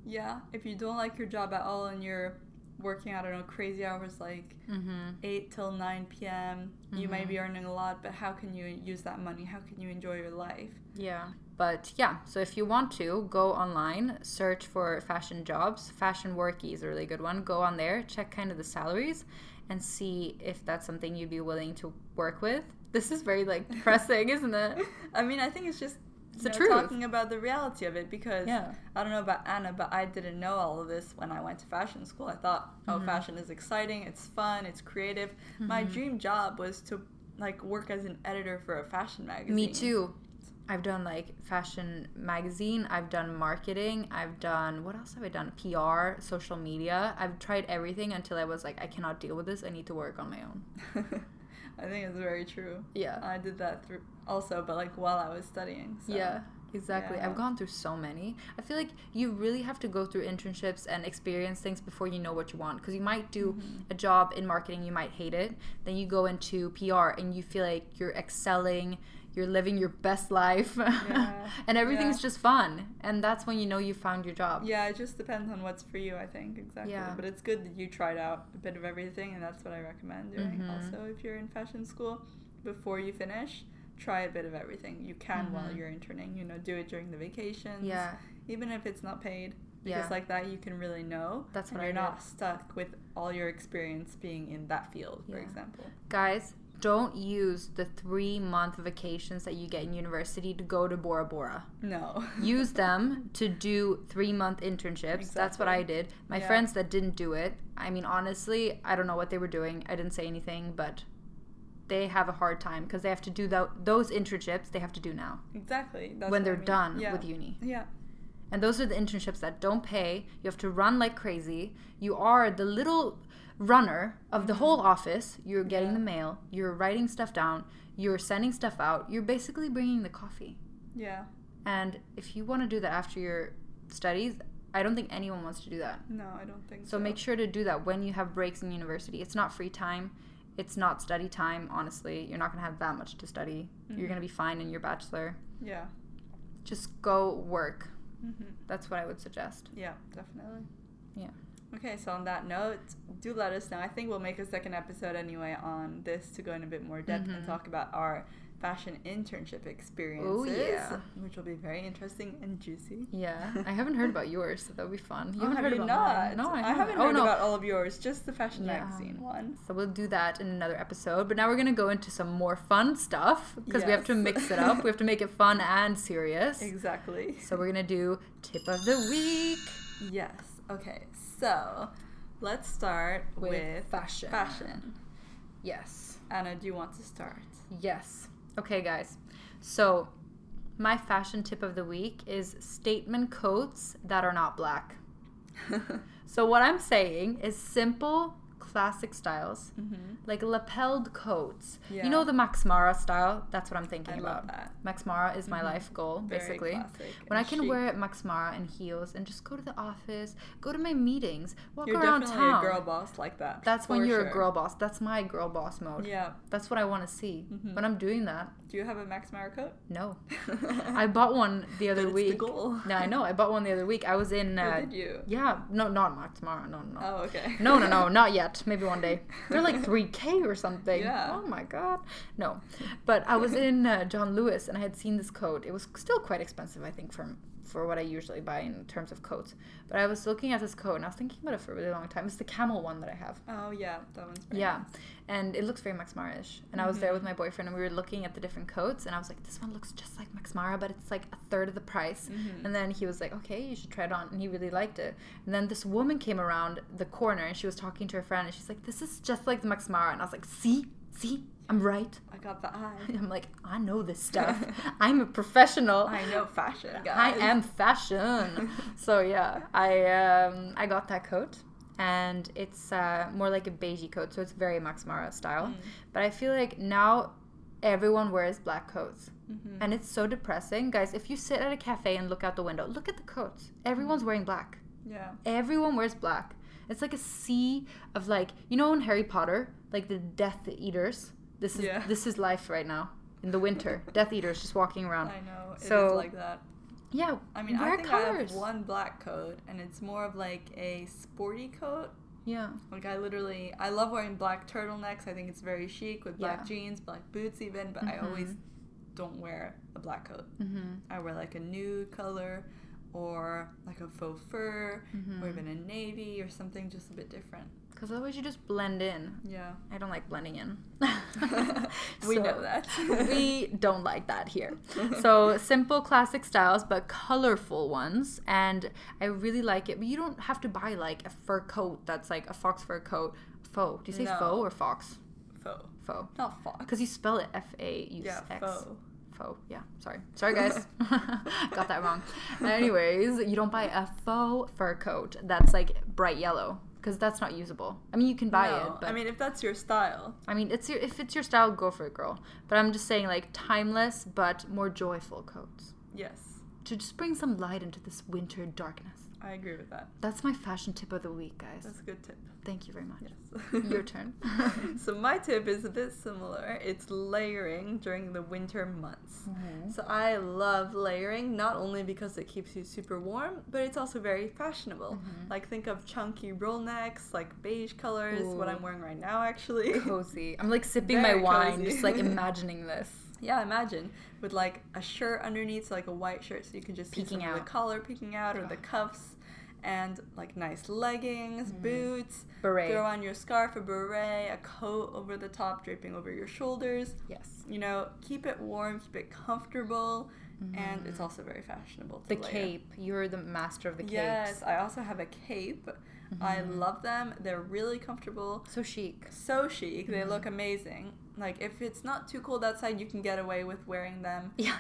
S1: Yeah, if you don't like your job at all and you're working, I don't know, crazy hours like
S2: Mm-hmm.
S1: 8 till 9 p.m., you might be
S2: Mhm.
S1: earning a lot, but how can you use that money? How can you enjoy your life?
S2: Yeah. But yeah, so if you want to, go online, search for fashion jobs. Fashion Workie is a really good one. Go on there, check kind of the salaries, and see if that's something you'd be willing to work with. This is very like depressing, isn't it?
S1: I mean, I think it's just
S2: It's the truth.
S1: talking about the reality of it because
S2: Yeah.
S1: I don't know about Anna, but I didn't know all of this when I went to fashion school. I thought, oh,
S2: Mhm.
S1: fashion is exciting, it's fun, it's creative. My
S2: Mhm.
S1: dream job was to like work as an editor for a fashion magazine.
S2: Me too. I've done like fashion magazine, I've done marketing, I've done what else have I done? PR, social media. I've tried everything until I was like, I cannot deal with this. I need to work on my own.
S1: I think it's very true.
S2: Yeah.
S1: I did that through also, but like while I was studying. So.
S2: Yeah, exactly.
S1: Yeah.
S2: I've gone through so many. I feel like you really have to go through internships and experience things before you know what you want. Because you might do
S1: Mhm.
S2: a job in marketing, you might hate it. Then you go into PR and you feel like you're excelling, you're living your best life,
S1: Yeah.
S2: and everything's
S1: Yeah.
S2: just fun. And that's when you know you found your job.
S1: Yeah, it just depends on what's for you, I think, exactly.
S2: Yeah.
S1: But it's good that you tried out a bit of everything, and that's what I recommend doing.
S2: Mhm.
S1: Also, if you're in fashion school, before you finish, try a bit of everything. You can while
S2: Mhm.
S1: you're interning, you know, do it during the vacations.
S2: Yeah.
S1: Even if it's not paid. Because
S2: Yeah.
S1: like that, you can really know.
S2: That's
S1: and
S2: I
S1: you're
S2: did.
S1: not stuck with all your experience being in that field, for example.
S2: Guys, don't use the three month vacations that you get in university to go to Bora Bora.
S1: No.
S2: use them to do three month internships. That's what I did. My
S1: Yeah.
S2: friends that didn't do it, I mean, honestly, I don't know what they were doing. I didn't say anything, but they have a hard time because they have to do tho- those internships they have to do now
S1: exactly. That's
S2: when they're
S1: mean.
S2: done
S1: yeah.
S2: with uni.
S1: Yeah.
S2: And those are the internships that don't pay. You have to run like crazy. You are the little runner of the whole office. You're getting
S1: Mm-hmm. Yeah.
S2: the mail, you're writing stuff down, you're sending stuff out, you're basically bringing the coffee.
S1: Yeah.
S2: And if you want to do that after your studies, I don't think anyone wants to do that.
S1: No, I don't think so.
S2: So make sure to do that when you have breaks in university. It's not free time. It's not study time, honestly. You're not going to have that much to study. You're
S1: Mhm.
S2: going to be fine in your bachelor.
S1: Yeah.
S2: Just go work.
S1: hmm
S2: That's what I would suggest.
S1: Yeah, definitely.
S2: Yeah.
S1: Okay, so on that note, do let us know. I think we'll make a second episode anyway on this to go in a bit more depth and
S2: Mhm.
S1: talk about our fashion internship experiences,
S2: yeah.
S1: which will be very interesting and juicy.
S2: Yeah. I haven't heard about yours, so that'll be fun. You
S1: Oh,
S2: haven't
S1: have
S2: heard
S1: you
S2: about
S1: not?
S2: mine. No, I
S1: I
S2: haven't.
S1: haven't
S2: oh,
S1: heard
S2: no.
S1: about all of yours, just the fashion
S2: Yeah.
S1: magazine one.
S2: So we'll do that in another episode. But now we're going to go into some more fun stuff because we have to mix it up. we have to make it fun and serious.
S1: Exactly.
S2: So we're going to do tip of the week.
S1: Yes. Okay. So Let's start
S2: With
S1: with,
S2: fashion.
S1: Fashion.
S2: Yes.
S1: Anna, do you want to start?
S2: Yes. Okay, guys. So, my fashion tip of the week is statement coats that are not black. So, what I'm saying is simple, classic styles,
S1: mm-hmm.
S2: like lapelled coats.
S1: Yeah.
S2: You know the Max Mara style? That's what I'm thinking
S1: I
S2: about.
S1: love that.
S2: Max Mara is my
S1: Mhm.
S2: life goal,
S1: Very
S2: basically.
S1: classic
S2: When I can
S1: chic.
S2: wear Max Mara and heels and just go to the office, go to my meetings, walk around town.
S1: You're
S2: around
S1: definitely
S2: town.
S1: a girl boss like that.
S2: That's when you're
S1: sure.
S2: a girl boss. That's my girl boss mode.
S1: Yeah.
S2: That's what I want to see.
S1: Mhm.
S2: When I'm doing that,
S1: Do you have a Max Mara coat?
S2: no. I bought one the other week.
S1: the goal.
S2: No, I know. I bought one the other week. I was in.
S1: Oh,
S2: Uh,
S1: did you?
S2: yeah, no, not Max Mara. No, no, no.
S1: Oh, okay.
S2: No, no, no, not yet. Maybe one day. They're like 3K or something.
S1: Yeah.
S2: Oh my god. No. But I was in uh, John Lewis and I had seen this coat. It was still quite expensive, I think, for for what I usually buy in terms of coats. But I was looking at this coat and I was thinking about it for a really long time. It's the camel one that I have.
S1: Oh, yeah. That one's very
S2: Yeah,
S1: nice.
S2: and it looks very Max Mara-ish. And I was there with my boyfriend, and we were looking at the different coats, and I was like, "This one looks just like Max Mara, but it's like a third of the price."
S1: Mhm.
S2: And then he was like, "Okay, you should try it on," and he really liked it. And then this woman came around the corner, and she was talking to her friend, and she's like, "This is just like the Max Mara," and I was like, "See, see, I'm right."
S1: I got the eye.
S2: I'm like, "I know this stuff. I'm a professional."
S1: I know fashion, guys.
S2: I am fashion. so yeah, I um, I got that coat, and it's uh, more like a beigey coat, so it's very Max Mara style.
S1: Mm.
S2: But I feel like now everyone wears black coats,
S1: Mhm.
S2: and it's so depressing, guys. If you sit at a cafe and look out the window, look at the coats. Everyone's wearing black.
S1: Yeah.
S2: Everyone wears black. It's like a sea of like you know in Harry Potter, like the Death Eaters. This is
S1: Yeah.
S2: this is life right now in the winter. Death Eaters just walking around.
S1: I know. It
S2: So-
S1: like that.
S2: Yeah,
S1: I mean, I think
S2: colors.
S1: I have one black coat, and it's more of like a sporty coat.
S2: Yeah.
S1: Like I literally, I love wearing black turtlenecks. I think it's very chic with black
S2: Yeah.
S1: jeans, black boots, even. But I
S2: Mhm.
S1: always don't wear a black coat.
S2: Mm-hmm.
S1: I wear like a nude color, or like a faux fur,
S2: Mhm.
S1: or even a navy or something just a bit different.
S2: Because otherwise you just blend in.
S1: Yeah.
S2: I don't like blending in.
S1: We
S2: So,
S1: know that.
S2: we don't like that here. So simple classic styles, but colorful ones. And I really like it. But you don't have to buy like a fur coat that's like a fox fur coat. Faux. Do you say
S1: No.
S2: faux or fox?
S1: faux,
S2: Faux.
S1: not fox.
S2: Because you spell it F A U
S1: yeah, faux.
S2: Faux. Yeah. Sorry. Sorry, guys. Got that wrong. Anyways, you don't buy a faux fur coat that's like bright yellow because that's not usable. I mean, you can buy
S1: No,
S2: it, but
S1: I mean, if that's your style,
S2: I mean, it's your if it's your style, go for it, girl. But I'm just saying, like timeless but more joyful coats
S1: yes,
S2: to just bring some light into this winter darkness.
S1: I agree with that.
S2: That's my fashion tip of the week, guys.
S1: That's a good tip.
S2: Thank you very much.
S1: Yes.
S2: Your turn.
S1: so my tip is a bit similar. It's layering during the winter months.
S2: Mhm.
S1: So I love layering not only because it keeps you super warm, but it's also very fashionable.
S2: Mhm.
S1: Like think of chunky roll necks, like beige colors, what I'm wearing right now actually.
S2: Cozy. I'm like sipping
S1: Very
S2: my wine,
S1: cozy.
S2: just like imagining this.
S1: Yeah, imagine with like a shirt underneath, so like a white shirt, so you can just
S2: Peeking
S1: see some of
S2: out.
S1: the collar peeking out or the cuffs, and like nice leggings,
S2: Mhm.
S1: boots.
S2: Beret.
S1: Throw on your scarf, a beret, a coat over the top, draping over your shoulders.
S2: Yes.
S1: You know, keep it warm, keep it comfortable, and it's
S2: Mhm.
S1: also very fashionable.
S2: The
S1: layer.
S2: cape. You're the master of the capes.
S1: Yes, I also have a cape. I
S2: Mhm.
S1: love them. They're really comfortable.
S2: So chic.
S1: So chic. They
S2: Mhm.
S1: look amazing. Like if it's not too cold outside, you can get away with wearing them
S2: Yeah.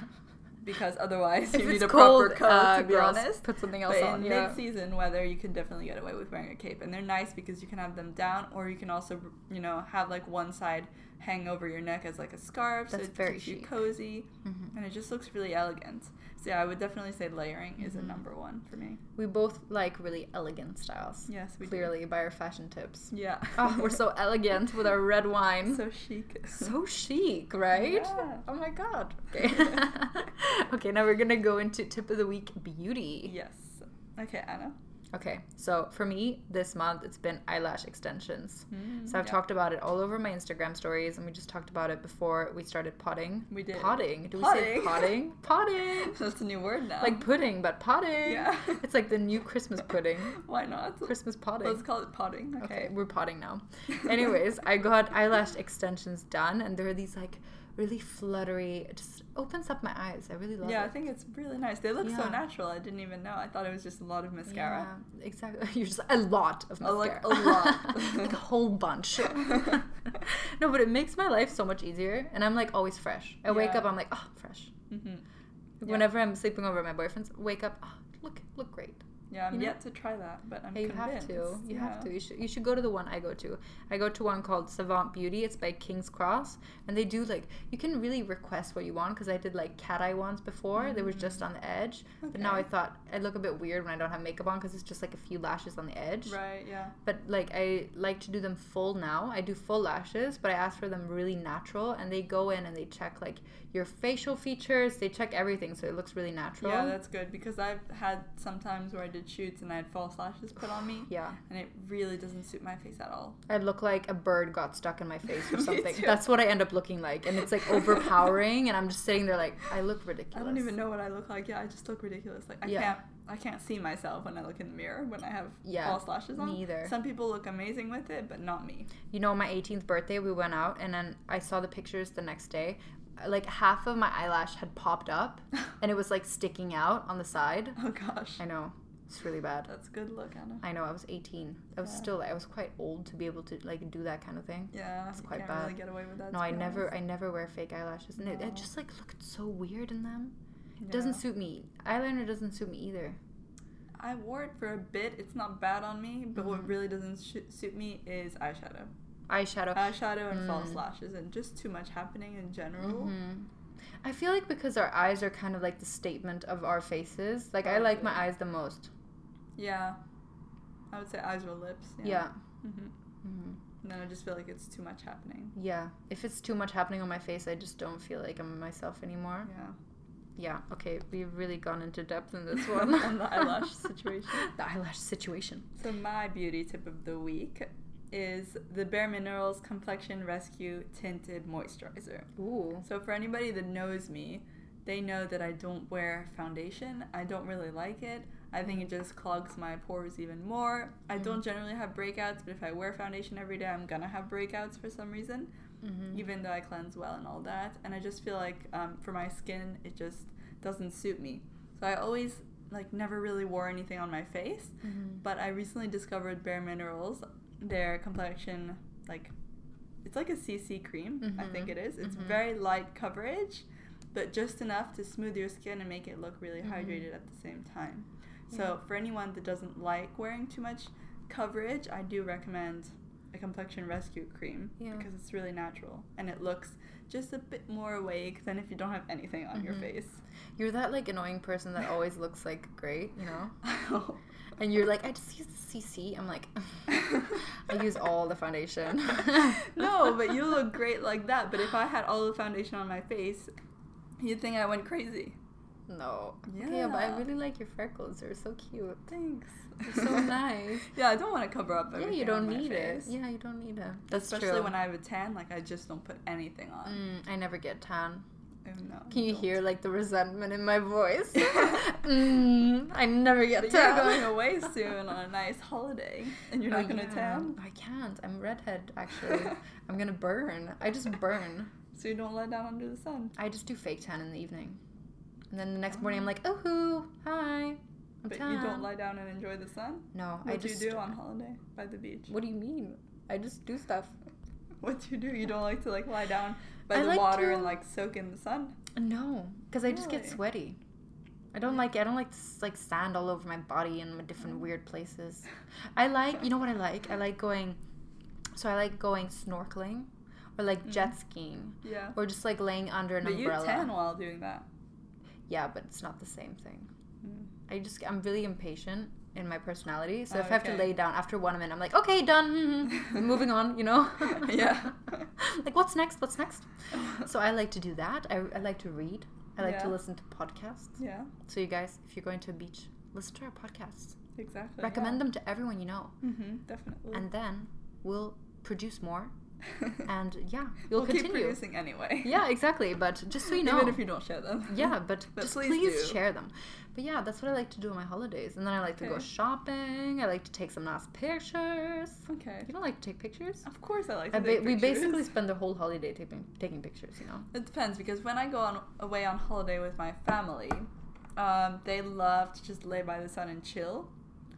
S1: because otherwise
S2: if
S1: you need a
S2: cold,
S1: proper coat
S2: uh,
S1: to be honest.
S2: put something else
S1: But
S2: on.
S1: in
S2: Yeah.
S1: mid-season weather, you can definitely get away with wearing a cape, and they're nice because you can have them down, or you can also, you know, have like one side hang over your neck as like a scarf, so
S2: That's
S1: it
S2: very
S1: keeps you
S2: chic.
S1: cozy,
S2: Mhm.
S1: and it just looks really elegant. So yeah, I would definitely say layering is a
S2: Mhm.
S1: number one for me.
S2: We both like really elegant styles.
S1: Yes, we do.
S2: Clearly by our fashion tips.
S1: Yeah.
S2: Oh, we're so elegant with our red wine.
S1: so chic.
S2: So chic, right?
S1: Yeah.
S2: Oh my god. Okay. okay, now we're gonna go into tip of the week beauty.
S1: yes. Okay, Anna.
S2: Okay, so for me this month it's been eyelash extensions.
S1: Mm,
S2: So I've
S1: yeah.
S2: talked about it all over my Instagram stories, and we just talked about it before we started potting.
S1: We did.
S2: Potting? Do we say
S1: Potting.
S2: potting? Potting.
S1: That's a new word now.
S2: Like pudding, but potting.
S1: Yeah.
S2: It's like the new Christmas pudding.
S1: Why not?
S2: Christmas potting.
S1: Let's call it potting. Okay.
S2: Okay, we're potting now. Anyways, I got eyelash extensions done, and there are these like really fluttery. It just opens up my eyes. I really love
S1: yeah, I think it's really nice. They look so natural. I didn't even know. I thought it was just a lot of mascara.
S2: Yeah, exactly. You're just a lot of mascara.
S1: like, a lot.
S2: like a whole bunch. no, but it makes my life so much easier, and I'm like always fresh. I wake up, I'm like, oh, fresh.
S1: hmm Yeah.
S2: Whenever I'm sleeping over at my boyfriend's, wake up, oh, look, look great.
S1: Yeah, I'm
S2: You know?
S1: yet to try that, but I'm
S2: Yeah, you
S1: convinced.
S2: have to. You have to. You should. You should go to the one I go to. I go to one called Savant Beauty. It's by King's Cross, and they do like you can really request what you want because I did like cat eye ones before. They were just on the edge, but now I
S1: Mm.
S2: Thought I look a bit weird when I don't have makeup on because it's just like a few lashes on the edge.
S1: Right, yeah.
S2: But like I like to do them full now. I do full lashes, but I ask for them really natural, and they go in and they check like your facial features. They check everything, so it looks really natural.
S1: Yeah, that's good because I've had some times where I did shoots and I had false lashes put on me,
S2: yeah.
S1: and it really doesn't suit my face at all.
S2: I look like a bird got stuck in my face or
S1: Me
S2: something. That's what I end up looking like, and it's like overpowering, and I'm just sitting there like I look ridiculous.
S1: I don't even know what I look like. Yeah, I just look ridiculous. Like I
S2: Yeah.
S1: can't, I can't see myself when I look in the mirror when I have
S2: Yeah,
S1: false lashes on.
S2: me either.
S1: Some people look amazing with it, but not me.
S2: You know, on my 18th birthday, we went out, and then I saw the pictures the next day. Like half of my eyelash had popped up, and it was like sticking out on the side.
S1: Oh gosh,
S2: I know, it's really bad.
S1: that's a good look, Anna.
S2: I know. I was 18. I was
S1: Yeah.
S2: still. I was quite old to be able to like do that kind of thing.
S1: Yeah,
S2: It's quite
S1: can't
S2: bad.
S1: really get away with that.
S2: No, I never.
S1: honest.
S2: I never wear fake eyelashes, and it,
S1: No.
S2: it just like looked so weird in them. It
S1: Yeah.
S2: doesn't suit me. Eyeliner doesn't suit me either.
S1: I wore it for a bit. It's not bad on me, but what
S2: Mhm.
S1: really doesn't sh- suit me is eyeshadow.
S2: Eyeshadow.
S1: Eyeshadow and false
S2: Mm.
S1: lashes, and just too much happening in general.
S2: hmm I feel like because our eyes are kind of like the statement of our faces. Like I like my eyes the most.
S1: Yeah, I would say eyes or lips.
S2: Yeah.
S1: Yeah. hmm
S2: hmm
S1: And then I just feel like it's too much happening.
S2: Yeah. If it's too much happening on my face, I just don't feel like I'm myself anymore.
S1: Yeah.
S2: Yeah. Okay. We've really gone into depth in this one.
S1: On the eyelash situation.
S2: the eyelash situation.
S1: So my beauty tip of the week is the Bare Minerals Complexion Rescue Tinted Moisturizer.
S2: Ooh.
S1: So for anybody that knows me, they know that I don't wear foundation. I don't really like it. I think it just clogs my pores even more. I don't generally have breakouts, but if I wear foundation every day, I'm gonna have breakouts for some reason,
S2: Mm-hmm.
S1: even though I cleanse well and all that. And I just feel like um, for my skin, it just doesn't suit me. So I always like never really wore anything on my face.
S2: Mm-hmm.
S1: But I recently discovered Bare Minerals, their complexion, like, it's like a CC cream, I
S2: Mhm.
S1: think it is. It's
S2: Mhm.
S1: very light coverage, but just enough to smooth your skin and make it look really
S2: Mhm.
S1: hydrated at the same time.
S2: Yeah.
S1: So, for anyone that doesn't like wearing too much coverage, I do recommend a complexion rescue cream
S2: Yeah.
S1: because it's really natural and it looks just a bit more awake than if you don't have anything on your
S2: Mhm.
S1: face.
S2: You're that like annoying person that always looks like great, you know? And you're like, I just use the CC. I'm like, I use all the foundation.
S1: no, but you look great like that. But if I had all the foundation on my face, you'd think I went crazy.
S2: No. Okay, yeah, but I really like your freckles. They're so cute.
S1: Thanks.
S2: They're so nice.
S1: yeah, I don't want to cover up everything.
S2: yeah, you don't need it. Yeah, you don't need it. That's
S1: Especially
S2: true.
S1: when I have a tan, like I just don't put anything on.
S2: Mm, I never get tan.
S1: Oh,
S2: Can you hear like the resentment in my voice? mm, I never get
S1: But
S2: tan.
S1: you're going away soon on a nice holiday, and you're
S2: Oh,
S1: not gonna
S2: yeah.
S1: tan,
S2: I can't. I'm redhead actually. I'm gonna burn. I just burn.
S1: so you don't lie down under the sun.
S2: I just do fake tan in the evening, and then the next morning I'm like, oh hoo, hi. I'm
S1: But
S2: tan.
S1: you don't lie down and enjoy the sun.
S2: No,
S1: What
S2: I
S1: do
S2: just
S1: you do on holiday by the beach?
S2: What do you mean? I just do stuff.
S1: What do you do? You don't like to like lie down by
S2: I
S1: the
S2: like
S1: water
S2: to-
S1: and like soak in the sun.
S2: No, because I just get sweaty. I don't like I don't like like sand all over my body in different weird places. I like you know what I like? I like going so I like going snorkeling or like jet skiing
S1: Yeah.
S2: or just like laying under an
S1: But you tan while doing that.
S2: Yeah, but it's not the same thing.
S1: Mm.
S2: I just I'm really impatient in my personality. So if I have to lay down after one minute, I'm like, okay, done. Moving on, you know?
S1: Yeah.
S2: like what's next? What's next? So I like to do that. I, I like to read. I like to listen to podcasts.
S1: Yeah,
S2: So you guys, if you're going to a beach, listen to our podcasts.
S1: exactly.
S2: Recommend them to everyone you know.
S1: Mm-hmm, definitely.
S2: And then we'll produce more And yeah, you'll
S1: we'll keep
S2: continue.
S1: producing anyway.
S2: Yeah, exactly. But just so you know,
S1: Even if you don't share them.
S2: yeah, but,
S1: But
S2: just
S1: please
S2: please, share them. But yeah, that's what I like to do on my holidays. And then I like to go shopping. I like to take some nice pictures.
S1: Okay.
S2: You don't like to take pictures?
S1: Of course, I like to
S2: I
S1: take
S2: ba- we basically spend the whole holiday taking taking pictures. You know.
S1: It depends because when I go on away on holiday with my family, um, they love to just lay by the sun and chill.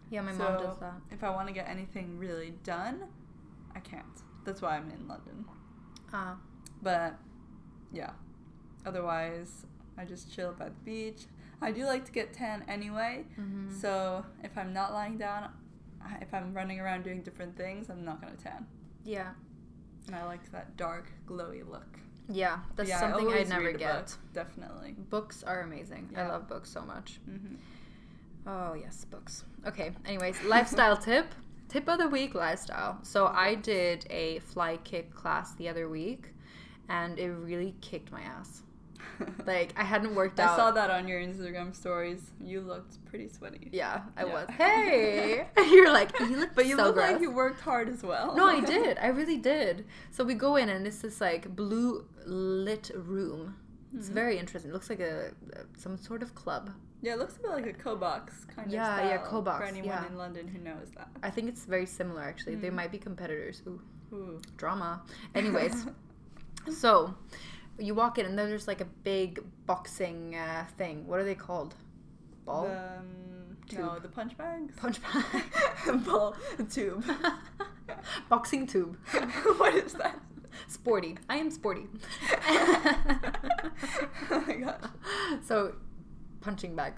S2: Yeah, my
S1: so
S2: mom does that.
S1: if I want to get anything really done, I can't. That's why I'm in London.
S2: Ah,
S1: But yeah, otherwise I just chill by the beach. I do like to get tan anyway.
S2: mhm.
S1: So if I'm not lying down, if I'm running around doing different things, I'm not gonna tan.
S2: yeah,
S1: And I like that dark, glowy look.
S2: yeah. That's
S1: Yeah,
S2: something I'd never get.
S1: book, definitely.
S2: Books are amazing. I love books so much.
S1: hmm
S2: Oh yes, books. Okay. Anyways, lifestyle tip. Tip of the week lifestyle. So I did a Flykick class the other week, and it really kicked my ass. Like I hadn't worked
S1: I
S2: out.
S1: I saw that on your Instagram stories. You looked pretty sweaty.
S2: Yeah, I
S1: Yeah.
S2: was. Hey, you're like you look,
S1: But you
S2: so
S1: look
S2: gross.
S1: like you worked hard as well.
S2: No, I did. I really did. So we go in and it's this like blue lit room. It's
S1: Mhm.
S2: very interesting. It looks like a some sort of club.
S1: Yeah, it looks a bit like a Kobox kind
S2: Yeah,
S1: of
S2: yeah,
S1: style.
S2: Kobox,
S1: For anyone
S2: yeah.
S1: in London who knows that.
S2: I think it's very similar actually. They
S1: Mhm.
S2: might be competitors. Ooh,
S1: Ooh.
S2: drama. Anyways, so you walk in and there's like a big boxing uh, thing. What are they called? Ball?
S1: The, um, no, the punch bags.
S2: Punch bag.
S1: Ball tube.
S2: boxing tube.
S1: what is that?
S2: Sporty. I am sporty.
S1: oh my gosh.
S2: So, punching bag.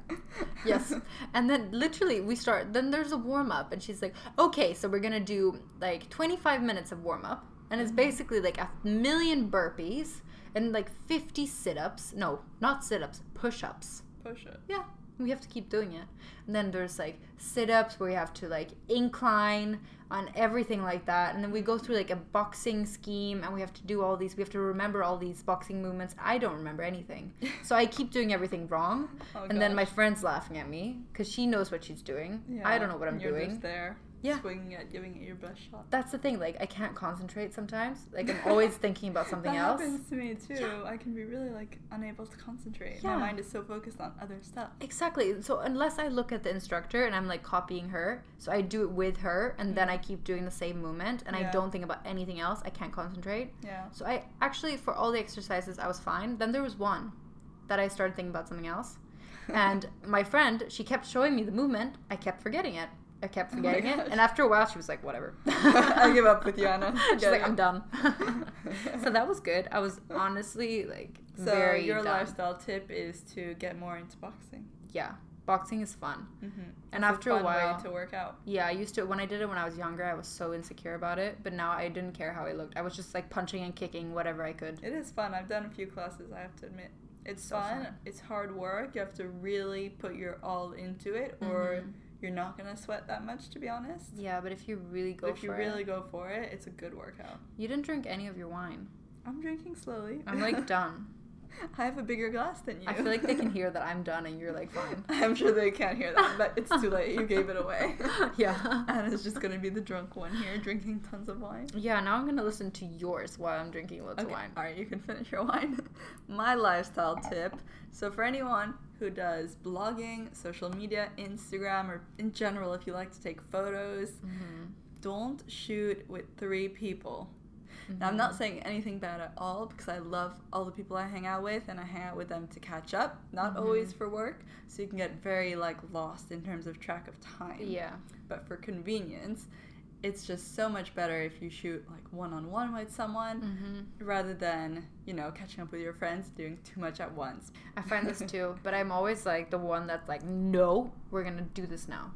S2: Yes. And then literally we start, then there's a warm up, and she's like, okay, so we're gonna do like 25 minutes of warm up. And it's
S1: Mhm.
S2: basically like a million burpees and like 50 sit ups. No, not sit ups, push ups.
S1: Push it.
S2: Yeah, we have to keep doing it. And then there's like sit ups where you have to like incline on everything like that. And then we go through like a boxing scheme and we have to do all these, we have to remember all these boxing movements. I don't remember anything. So I keep doing everything wrong.
S1: Oh,
S2: and then my friend's laughing at me because she knows what she's doing.
S1: Yeah,
S2: I don't know what I'm
S1: you're
S2: doing.
S1: Just there,
S2: Yeah.
S1: swinging it, giving it your best shot.
S2: That's the thing. Like I can't concentrate sometimes. Like I'm always thinking about something
S1: that
S2: else.
S1: happens to me too.
S2: Yeah.
S1: I can be really like unable to concentrate.
S2: Yeah.
S1: My mind is so focused on other stuff.
S2: Exactly. So unless I look at the instructor and I'm like copying her, so I do it with her and then I keep doing the same movement and I don't think about anything else, I can't concentrate.
S1: Yeah.
S2: So I actually for all the exercises I was fine. Then there was one that I started thinking about something else. And my friend, she kept showing me the movement. I kept forgetting it. I kept
S1: Oh
S2: forgetting it. And after a while she was like, whatever.
S1: I give up with you, Anna.
S2: She's like,
S1: it.
S2: I'm done. so that was good. I was honestly like
S1: So
S2: very
S1: your
S2: done.
S1: lifestyle tip is to get more into boxing.
S2: Yeah. Boxing is fun.
S1: Mm-hmm.
S2: And after a
S1: fun
S2: while-
S1: way to work out.
S2: Yeah, I used to when I did it when I was younger, I was so insecure about it, but now I didn't care how I looked. I was just like punching and kicking whatever I could.
S1: It is fun. I've done a few classes. I have to admit, it's
S2: So
S1: fun.
S2: fun.
S1: It's hard work. You have to really put your all into it, or
S2: Mhm.
S1: You're not gonna sweat that much. To be honest.
S2: Yeah, but if you really go
S1: But if you really
S2: it,
S1: go for it, it's a good workout.
S2: you didn't drink any of your wine.
S1: I'm drinking slowly.
S2: I'm like done.
S1: I have a bigger glass than you.
S2: I feel like they can hear that I'm done and you're like fine.
S1: I'm sure they can't hear that, but it's too late. You gave it away.
S2: Yeah.
S1: Anna's just gonna be the drunk one here, drinking tons of wine.
S2: Yeah, now I'm gonna listen to yours while I'm drinking loads of wine.
S1: all right, you can finish your wine. My lifestyle tip. So for anyone who does blogging, social media, Instagram, or in general, if you like to take photos,
S2: Mm-hmm.
S1: don't shoot with three people. Now, I'm not saying anything bad at all because I love all the people I hang out with and I hang out with them to catch up, not
S2: Mhm.
S1: always for work. So you can get very like lost in terms of track of time.
S2: Yeah.
S1: But for convenience, it's just so much better if you shoot like one on one with someone
S2: Mm-hmm.
S1: rather than, you know, catching up with your friends doing too much at once.
S2: I find this too, but I'm always like the one that's like, no, we're gonna do this now.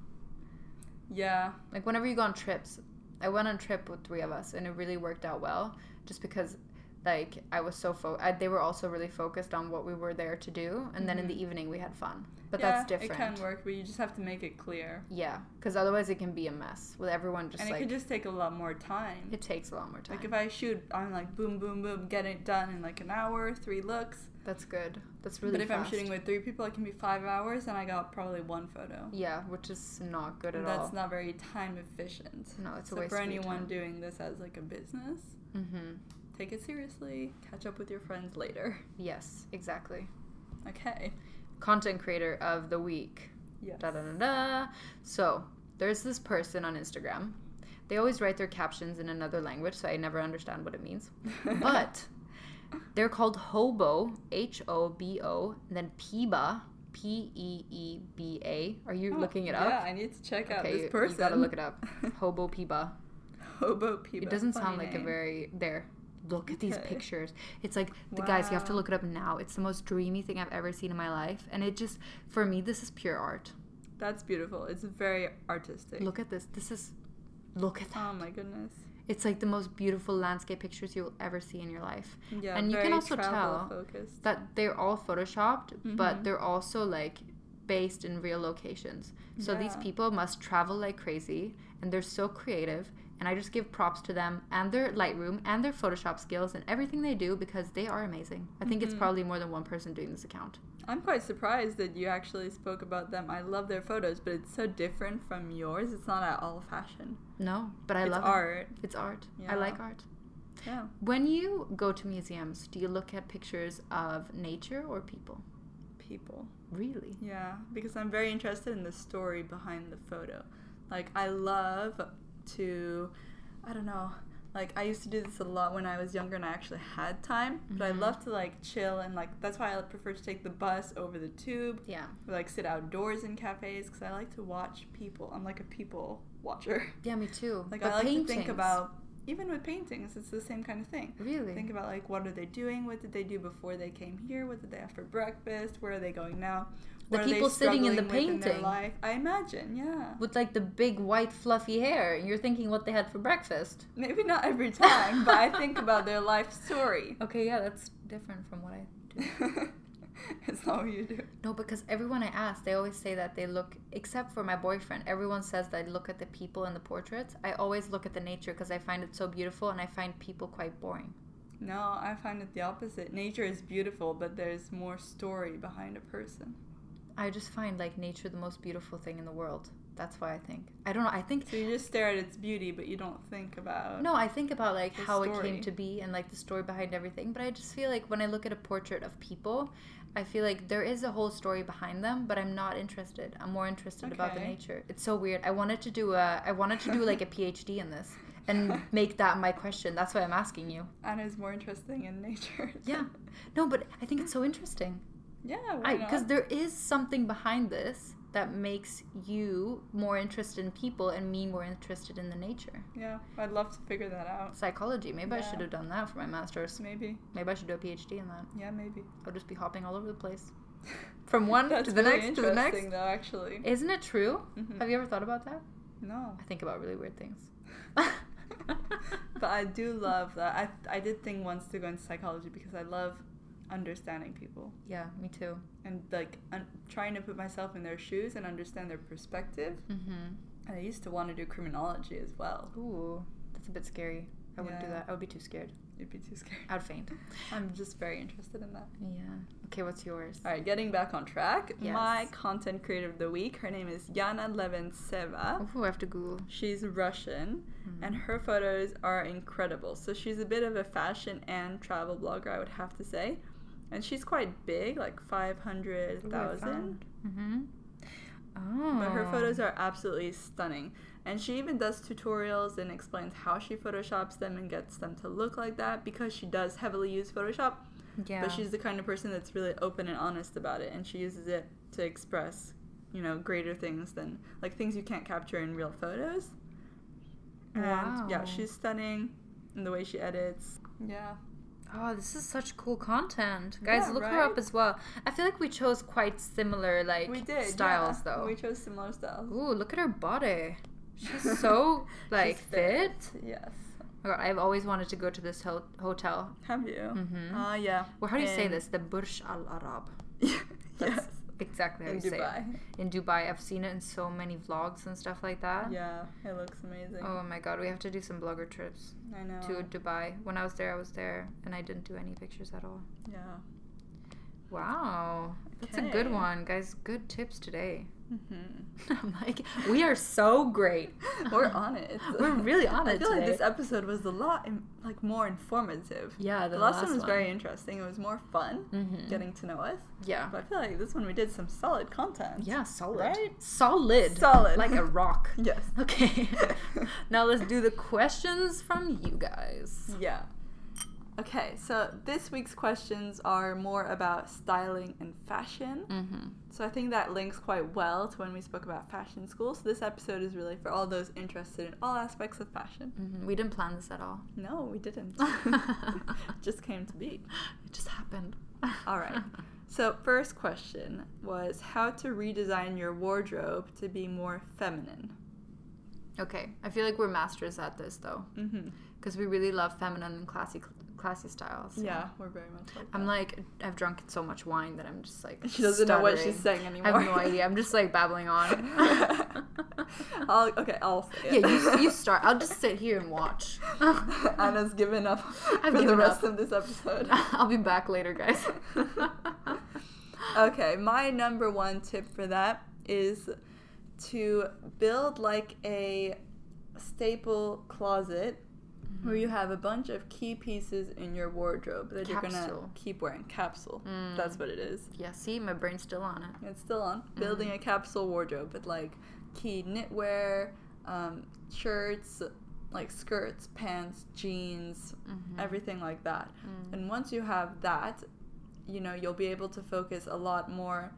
S1: Yeah.
S2: Like whenever you go on trips, I went on a trip with three of us and it really worked out well just because like I was so fo- I, they were also really focused on what we were there to do, and then in the evening we had fun. But
S1: Mm-hmm. yeah,
S2: that's different.
S1: It can work, but you just have to make it clear.
S2: Yeah, because otherwise it can be a mess with everyone just
S1: and it
S2: like
S1: could just take a lot more time.
S2: it takes a lot more time.
S1: Like if I shoot, I'm like boom, boom, boom, get it done in like an hour, three looks.
S2: That's good. That's really.
S1: but if I'm shooting with three people, it can be five hours, and I got probably one photo.
S2: yeah, which is not good at
S1: that's
S2: all.
S1: That's not very time efficient.
S2: no, it's a
S1: so
S2: waste
S1: for anyone
S2: time.
S1: doing this as like a business,
S2: Mm-hmm.
S1: take it seriously. Catch up with your friends later.
S2: Yes, exactly.
S1: Okay.
S2: Content creator of the week.
S1: Yes.
S2: Da da da da. So there's this person on Instagram. They always write their captions in another language, so I never understand what it means. But they're called Hobo, H O B O, and then Peeba, P E E B A. Are you
S1: Oh,
S2: looking it up? Yeah.
S1: I need to check out
S2: okay,
S1: this
S2: you-
S1: person.
S2: you gotta look it up. Hobo Peeba.
S1: Hobo people.
S2: It doesn't sound like a very there. Look at these
S1: Okay.
S2: pictures. It's like the guys. You have to look it up now. It's the most dreamy thing I've ever seen in my life, and it just for me this is pure art.
S1: That's beautiful. It's very artistic.
S2: Look at this. This is look at oh that.
S1: Oh my goodness.
S2: It's like the most beautiful landscape pictures you'll ever see in your life.
S1: Yeah,
S2: And you can also tell
S1: focused.
S2: That they're all photoshopped, but
S1: Mhm.
S2: they're also like based in real locations. So these people must travel like crazy and they're so creative and I just give props to them and their Lightroom and their Photoshop skills and everything they do because they are amazing. I think it's
S1: Mhm.
S2: probably more than one person doing this account.
S1: I'm quite surprised that you actually spoke about them. I love their photos, but it's so different from yours. It's not at all fashion.
S2: No, but I
S1: it's
S2: love
S1: art.
S2: it. It's art. I like art.
S1: Yeah.
S2: When you go to museums, do you look at pictures of nature or people?
S1: People.
S2: Really?
S1: Yeah, because I'm very interested in the story behind the photo. Like, I love to, I don't know, like, I used to do this a lot when I was younger and I actually had time, but I
S2: Mhm.
S1: love to, like, chill and, like, that's why I prefer to take the bus over the tube
S2: Yeah.
S1: or, like, sit outdoors in cafes because I like to watch people. I'm like a people watcher.
S2: Yeah, me too.
S1: Like,
S2: But
S1: I like to think about, even with paintings, it's the same kind of thing.
S2: Really?
S1: Think about like what are they doing? What did they do before they came here? What did they have for breakfast? Where are they going now?
S2: The
S1: What
S2: people sitting in the
S1: in
S2: painting.
S1: life? I imagine, yeah.
S2: with like the big white fluffy hair and you're thinking what they had for breakfast
S1: Maybe not every time, but I think about their life story.
S2: okay yeah that's different from what i do
S1: it's not what you do.
S2: no because everyone i ask they always say that they look except for my boyfriend everyone says that i look at the people in the portraits i always look at the nature because i find it so beautiful and i find people quite boring
S1: No, I find it the opposite. Nature is beautiful, but there's more story behind a person.
S2: I just find like nature the most beautiful thing in the world that's why i think i don't know i think
S1: So you just stare at its beauty, but you don't think about.
S2: No, I think about like how it came to be and like the story behind everything. But I just feel like when I look at a portrait of people, I feel like there is a whole story behind them, but I'm not interested. I'm more interested about the nature. It's so weird. I wanted to do a I wanted to do like a PhD in this and make that my question. That's why I'm asking you.
S1: Anna is more interesting in nature.
S2: Yeah. No, but I think it's so interesting.
S1: Yeah,
S2: Because there is something behind this that makes you more interested in people and me more interested in the nature.
S1: Yeah, I'd love to figure that out.
S2: Psychology. Maybe I should have done that for my master's.
S1: Maybe.
S2: Maybe I should do a PhD in that.
S1: Yeah, maybe.
S2: I'll just be hopping all over the place. From one to the
S1: really
S2: next to the next.
S1: interesting, though, actually.
S2: Isn't it true?
S1: Mhm.
S2: Have you ever thought about that?
S1: No.
S2: I think about really weird things.
S1: but I do love that. I, I did think once to go into psychology because I love understanding people
S2: yeah, me too.
S1: and like un- trying to put myself in their shoes and understand their perspective.
S2: Mm-hmm.
S1: And I used to want to do criminology as well.
S2: Ooh, that's a bit scary. I wouldn't do that. I would be too scared.
S1: You'd be too scared.
S2: I'd faint.
S1: I'm just very interested in that.
S2: Yeah. Okay, what's yours?
S1: All right, getting back on track.
S2: Yes.
S1: My content creator of the week, her name is Yana Leventseva.
S2: Ooh, I have to Google.
S1: She's Russian,
S2: Mhm.
S1: and her photos are incredible. So she's a bit of a fashion and travel blogger, I would have to say. And she's quite big, like 500,000.
S2: Mm-hmm. Oh.
S1: But her photos are absolutely stunning. And she even does tutorials and explains how she photoshops them and gets them to look like that because she does heavily use Photoshop.
S2: Yeah.
S1: But she's the kind of person that's really open and honest about it, and she uses it to express, you know, greater things than like things you can't capture in real photos. And yeah, she's stunning in the way she edits. Yeah.
S2: Oh, this is such cool content. Guys,
S1: Yeah,
S2: look her up as well. I feel like we chose quite similar like
S1: we did
S2: styles
S1: yeah.
S2: though.
S1: We chose similar styles.
S2: Ooh, look at her body. She's so like
S1: She's
S2: fit.
S1: Yes.
S2: my god, I've always wanted to go to this ho- hotel.
S1: Have you?
S2: Mm-hmm.
S1: Ah, yeah.
S2: Well, how do you say this? The Burj Al Arab.
S1: yes.
S2: Exactly
S1: In
S2: you say it.
S1: Dubai.
S2: In Dubai, I've seen it in so many vlogs and stuff like that.
S1: Yeah, it looks amazing.
S2: Oh my god, we have to do some blogger trips
S1: I know.
S2: to Dubai. When I was there, I was there, and I didn't do any pictures at all.
S1: Yeah.
S2: Wow, that's a good one, guys. Good tips today.
S1: Hmm
S2: I'm like, we are so great.
S1: We're on it.
S2: We're really on
S1: I feel like this episode was a lot in, like more informative.
S2: Yeah,
S1: The, last, one was very interesting. It was more fun
S2: Mhm.
S1: getting to know us.
S2: Yeah.
S1: But I feel like this one we did some solid content.
S2: Yeah, solid.
S1: Right?
S2: Solid.
S1: Solid.
S2: Like a rock.
S1: Yes.
S2: Okay. now let's do the questions from you guys.
S1: Yeah. Okay, so this week's questions are more about styling and fashion.
S2: Mm-hmm.
S1: So I think that links quite well to when we spoke about fashion school. So this episode is really for all those interested in all aspects of fashion.
S2: hmm We didn't plan this at all.
S1: No, we didn't. Just came to be.
S2: It just happened.
S1: All right. So first question was how to redesign your wardrobe to be more feminine.
S2: Okay, I feel like we're masters at this though,
S1: Mm-hmm.
S2: because we really love feminine and classy, classy styles.
S1: Yeah, we're very much like
S2: I'm
S1: that.
S2: like, I've drunk so much wine that I'm just like.
S1: She doesn't know what she's
S2: stuttering.
S1: saying
S2: I
S1: anymore.
S2: have no idea. I'm just like babbling on.
S1: I'll, okay, I'll
S2: yeah, you, you start. I'll just sit here and watch.
S1: Anna's given up
S2: I've
S1: for the rest
S2: up.
S1: of this episode.
S2: I'll be back later, guys.
S1: okay, my number one tip for that is to build like a staple closet where you have a bunch of key pieces in your wardrobe that you're gonna keep wearing. Capsule.
S2: Mm.
S1: That's what it is.
S2: yeah, see, my brain's still on it.
S1: It's still on. Building a capsule wardrobe with like key knitwear, um, shirts, like skirts, pants, jeans,
S2: Mhm.
S1: everything like that.
S2: Mm.
S1: And once you have that, you know, you'll be able to focus a lot more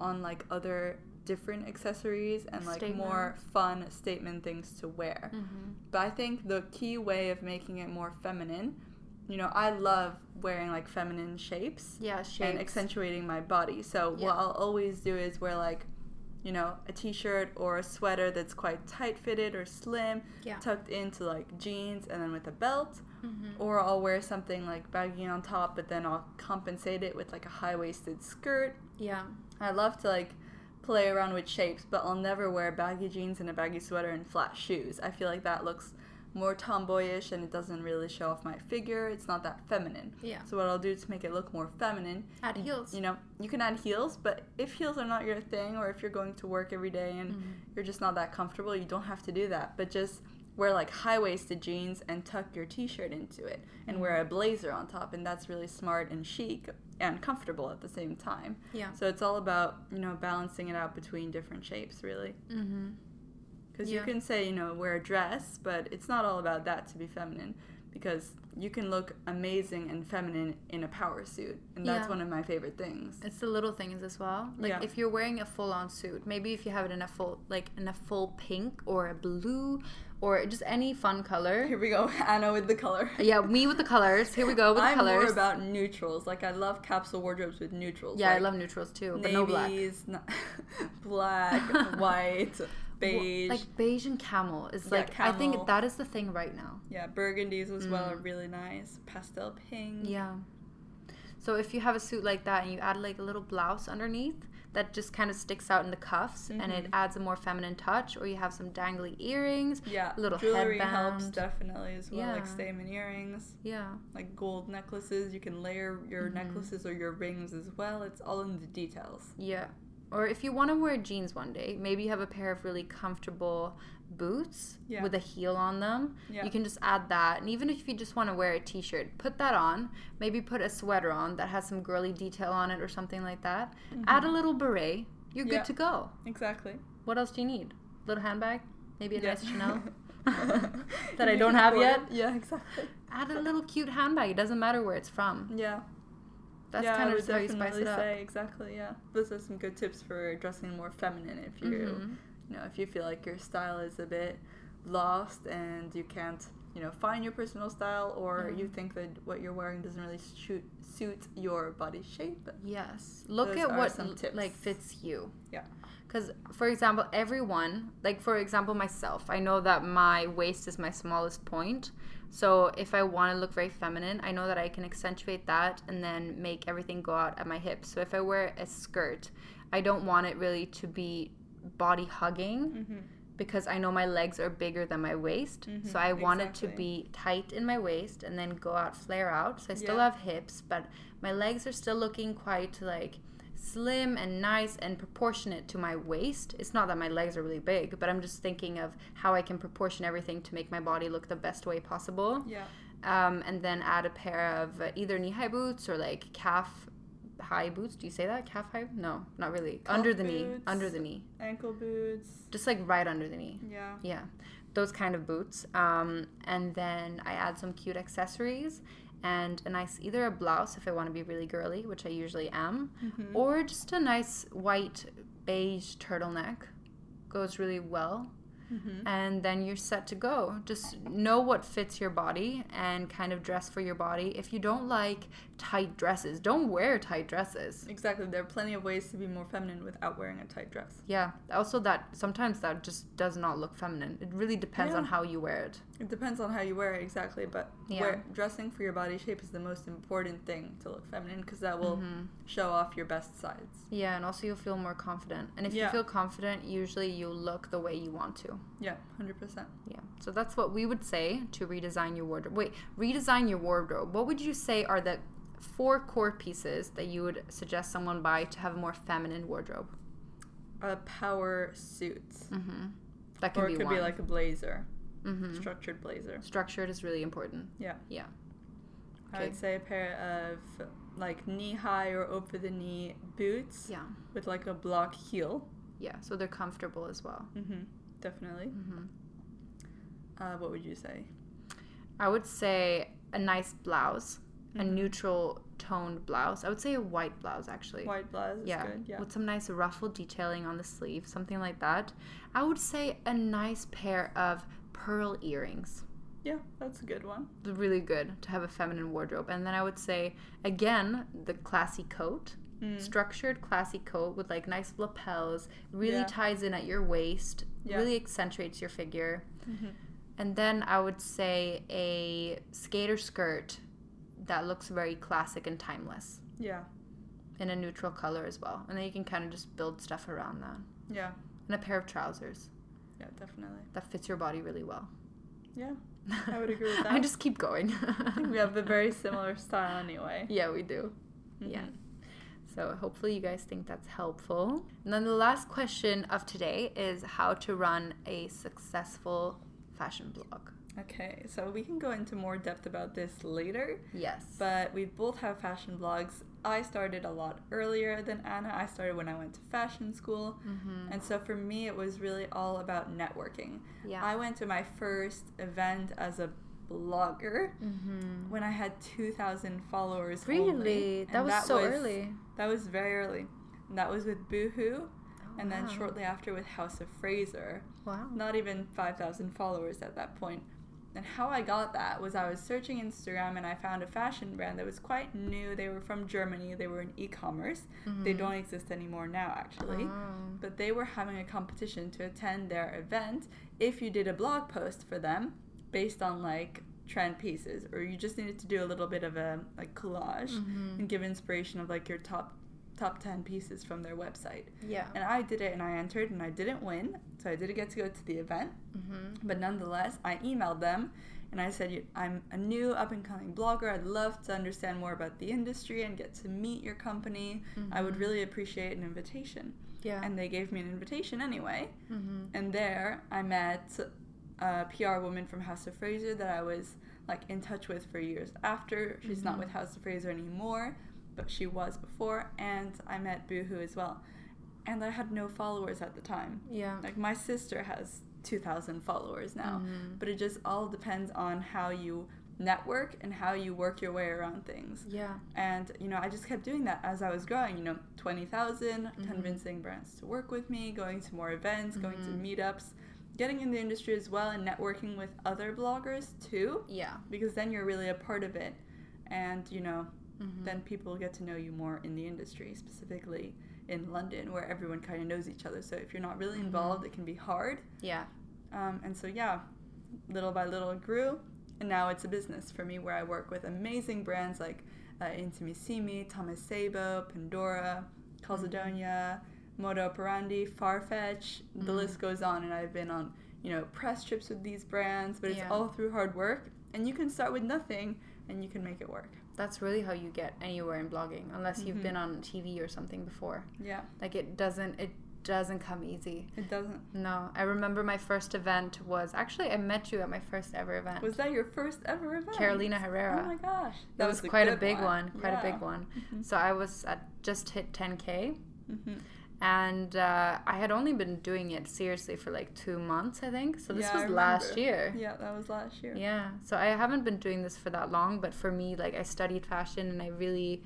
S1: on like other different accessories and like more fun statement things to wear.
S2: Mhm.
S1: But I think the key way of making it more feminine, you know, I love wearing like feminine shapes
S2: Yeah,
S1: and accentuating my body. So
S2: Yeah.
S1: what I'll always do is wear like, you know, a t-shirt or a sweater that's quite tight fitted or slim,
S2: Yeah.
S1: tucked into like jeans and then with a belt.
S2: Mhm.
S1: Or I'll wear something like baggy on top, but then I'll compensate it with like a high waisted skirt.
S2: Yeah.
S1: I love to like play around with shapes, but I'll never wear baggy jeans and a baggy sweater and flat shoes. I feel like that looks more tomboyish and it doesn't really show off my figure. It's not that feminine.
S2: Yeah.
S1: So what I'll do to make it look more feminine,
S2: Add heels.
S1: you know, you can add heels, but if heels are not your thing or if you're going to work every day and
S2: Mhm.
S1: you're just not that comfortable, you don't have to do that. But just wear like high waisted jeans and tuck your t shirt into it and wear a blazer on top. And that's really smart and chic and comfortable at the same time.
S2: Yeah.
S1: So it's all about, you know, balancing it out between different shapes, really.
S2: Mm-hmm.
S1: Because
S2: Yeah.
S1: you can say, you know, wear a dress, but it's not all about that to be feminine. Because you can look amazing and feminine in a power suit. And that's
S2: Yeah.
S1: one of my favorite things.
S2: It's the little things as well. Like
S1: Yeah.
S2: if you're wearing a full-on suit, maybe if you have it in a full, like in a full pink or a blue, or just any fun color.
S1: Here we go, Anna with the color.
S2: Yeah, me with the colors. Here we go with the colors.
S1: I'm more about neutrals. Like I love capsule wardrobes with neutrals.
S2: yeah, I love neutrals too, but no black.
S1: navies, black, white, beige.
S2: Like beige and camel is
S1: Yeah,
S2: like I think that is the thing right now.
S1: yeah, burgundies as well are
S2: Mm.
S1: really nice. Pastel pink.
S2: Yeah. So if you have a suit like that and you add like a little blouse underneath that just kind of sticks out in the cuffs and it
S1: Mhm.
S2: adds a more feminine touch, or you have some dangly earrings.
S1: Yeah,
S2: Little
S1: jewelry helps definitely as well, like
S2: Yeah.
S1: statement earrings,
S2: Yeah.
S1: like gold necklaces. You can layer your
S2: Mhm.
S1: necklaces or your rings as well. It's all in the details.
S2: Yeah. Or if you want to wear jeans one day, maybe you have a pair of really comfortable boots
S1: Yeah.
S2: with a heel on them.
S1: Yeah.
S2: You can just add that. And even if you just want to wear a t shirt, put that on. Maybe put a sweater on that has some girly detail on it or something like that. Add a little beret. You're
S1: Mm-hmm. Yeah.
S2: good to go.
S1: Exactly.
S2: What else do you need? Little handbag? Maybe a nice Chanel? that I don't have yet?
S1: Yeah, exactly.
S2: Add a little cute handbag. It doesn't matter where it's from.
S1: Yeah.
S2: That's
S1: yeah,
S2: kind
S1: I
S2: of just how you spice
S1: definitely
S2: it up.
S1: say exactly. Yeah, those are some good tips for dressing more feminine. If you,
S2: Mhm.
S1: you know, if you feel like your style is a bit lost and you can't you know find your personal style or
S2: Yeah.
S1: you think that what you're wearing doesn't really shoot, suit your body shape.
S2: Yes. Look
S1: Those
S2: at what
S1: some
S2: l-
S1: tips.
S2: like fits you.
S1: Yeah.
S2: Because, for example, everyone, like for example, myself, I know that my waist is my smallest point. So if I want to look very feminine, I know that I can accentuate that and then make everything go out at my hips. So if I wear a skirt, I don't want it really to be body hugging
S1: Mm-hmm.
S2: because I know my legs are bigger than my waist.
S1: Mhm,
S2: So I want it to be tight in my waist and then go out, flare out. So I still
S1: Yeah.
S2: have hips, but my legs are still looking quite like slim and nice and proportionate to my waist. It's not that my legs are really big, but I'm just thinking of how I can proportion everything to make my body look the best way possible.
S1: Yeah.
S2: Um, and then add a pair of either knee high boots or like calf high boots. Do you say that? Calf high? No, not really.
S1: Calf
S2: under the knee. Under the knee.
S1: Ankle boots.
S2: Just like right under the knee.
S1: Yeah.
S2: Yeah, those kind of boots. Um, and then I add some cute accessories and a nice either a blouse if I want to be really girly, which I usually am,
S1: Mhm.
S2: or just a nice white beige turtleneck goes really well.
S1: Mhm.
S2: And then you're set to go. Just know what fits your body and kind of dress for your body. If you don't like tight dresses, don't wear tight dresses.
S1: Exactly. There are plenty of ways to be more feminine without wearing a tight dress.
S2: Yeah. Also, that sometimes that just does not look feminine. It really depends
S1: Yeah.
S2: on how you wear it.
S1: It depends on how you wear it exactly, but
S2: Yeah.
S1: wear, dressing for your body shape is the most important thing to look feminine because that will
S2: Mhm.
S1: show off your best sides.
S2: Yeah, and also you'll feel more confident. And if
S1: Yeah.
S2: you feel confident, usually you'll look the way you want to.
S1: Yeah, hundred percent.
S2: Yeah. So that's what we would say to redesign your wardrobe. Wait, redesign your wardrobe. What would you say are the four core pieces that you would suggest someone buy to have a more feminine wardrobe?
S1: A power suit,
S2: Mm-hmm. That can be one.
S1: or
S2: be
S1: it could
S2: one.
S1: be like a blazer,
S2: mm-hmm.
S1: structured blazer.
S2: Structured is really important.
S1: Yeah.
S2: Yeah.
S1: I would say a pair of like knee high or over the knee boots
S2: Yeah.
S1: with like a block heel.
S2: Yeah. So they're comfortable as well.
S1: Mm-hmm. Definitely.
S2: Mm-hmm.
S1: Uh, what would you say?
S2: I would say a nice blouse, a
S1: Mhm.
S2: neutral toned blouse. I would say a white blouse actually.
S1: White blouse is
S2: yeah,
S1: good. Yeah.
S2: with some nice ruffled detailing on the sleeve, something like that. I would say a nice pair of pearl earrings.
S1: Yeah, that's a good one.
S2: Really good to have a feminine wardrobe. And then I would say again the classy coat,
S1: Mm.
S2: structured classy coat with like nice lapels, really
S1: Yeah.
S2: ties in at your waist,
S1: Yeah.
S2: really accentuates your figure.
S1: Mm-hmm.
S2: And then I would say a skater skirt that looks very classic and timeless
S1: Yeah.
S2: in a neutral color as well. And then you can kind of just build stuff around that.
S1: Yeah.
S2: And a pair of trousers
S1: Yeah, definitely.
S2: that fits your body really well.
S1: Yeah. I would agree with that.
S2: I just keep going.
S1: I think we have a very similar style anyway.
S2: yeah, we do. Yeah.
S1: Mhm.
S2: So hopefully you guys think that's helpful. And then the last question of today is how to run a successful fashion blog.
S1: Okay, so we can go into more depth about this later,
S2: Yes.
S1: but we both have fashion blogs. I started a lot earlier than Anna. I started when I went to fashion school.
S2: mm-hmm.
S1: And so for me, it was really all about networking.
S2: yeah.
S1: I went to my first event as a blogger
S2: mm-hmm.
S1: when I had 2,000 followers.
S2: Really? That
S1: And
S2: was so early.
S1: That was very early. And that was with Boohoo, and then
S2: wow.
S1: shortly after with House of Fraser.
S2: Wow.
S1: Not even 5,000 followers at that point. And how I got that was I was searching Instagram and I found a fashion brand that was quite new. They were from Germany, they were in e commerce. They
S2: Mhm.
S1: don't exist anymore now, actually.
S2: Oh.
S1: But they were having a competition to attend their event if you did a blog post for them based on like trend pieces or you just needed to do a little bit of a like collage
S2: Mhm.
S1: and give inspiration of like your top top 10 pieces from their website.
S2: Yeah.
S1: And I did it and I entered and I didn't win, so I didn't get to go to the event.
S2: Mm-hmm.
S1: But nonetheless, I emailed them and I said, I'm a new up and coming blogger. I'd love to understand more about the industry and get to meet your company. I would
S2: Mhm.
S1: really appreciate an invitation.
S2: Yeah.
S1: And they gave me an invitation anyway.
S2: mm-hmm.
S1: And there I met a PR woman from House of Fraser that I was like in touch with for years after. She's not
S2: Mhm.
S1: with House of Fraser anymore, but she was before. And I met Boohoo as well. And I had no followers at the time.
S2: Yeah.
S1: Like my sister has 2,000 followers now.
S2: Mhm.
S1: But it just all depends on how you network and how you work your way around things.
S2: Yeah.
S1: And, you know, I just kept doing that as I was growing, you know, 20,000,
S2: Mhm.
S1: convincing brands to work with me, going to more events, going to
S2: Mhm.
S1: meetups. getting in the industry as well and networking with other bloggers too,
S2: Yeah.
S1: because then you're really a part of it, and you know,
S2: Mhm.
S1: then people get to know you more in the industry, specifically in London, where everyone kind of knows each other. So if you're not really
S2: Mhm.
S1: involved, it can be hard.
S2: Yeah.
S1: Um, and so, yeah, little by little it grew. And now it's a business for me where I work with amazing brands like uh, Intimissimi, Thomas Sabo, Pandora, Calzedonia, Moda Operandi, Farfetch. The
S2: Mhm.
S1: list goes on. And I've been on, you know, press trips with these brands, but it's
S2: Yeah.
S1: all through hard work. And you can start with nothing and you can make it work.
S2: That's really how you get anywhere in blogging, unless you've
S1: Mhm.
S2: been on TV or something before.
S1: Yeah,
S2: Like it doesn't it doesn't come easy.
S1: it doesn't.
S2: No, I remember my first event was actually I met you at my first ever event.
S1: Was that your first ever event?
S2: Carolina Herrera.
S1: Oh my gosh.
S2: that was quite a
S1: good
S2: big one, quite a big one.
S1: Mhm.
S2: So I was at just hit 10k,
S1: Mhm.
S2: And uh, I had only been doing it seriously for like two months, I think. So this
S1: Yeah,
S2: was last year.
S1: Yeah, that was last year.
S2: Yeah. So I haven't been doing this for that long, but for me, like I studied fashion and I really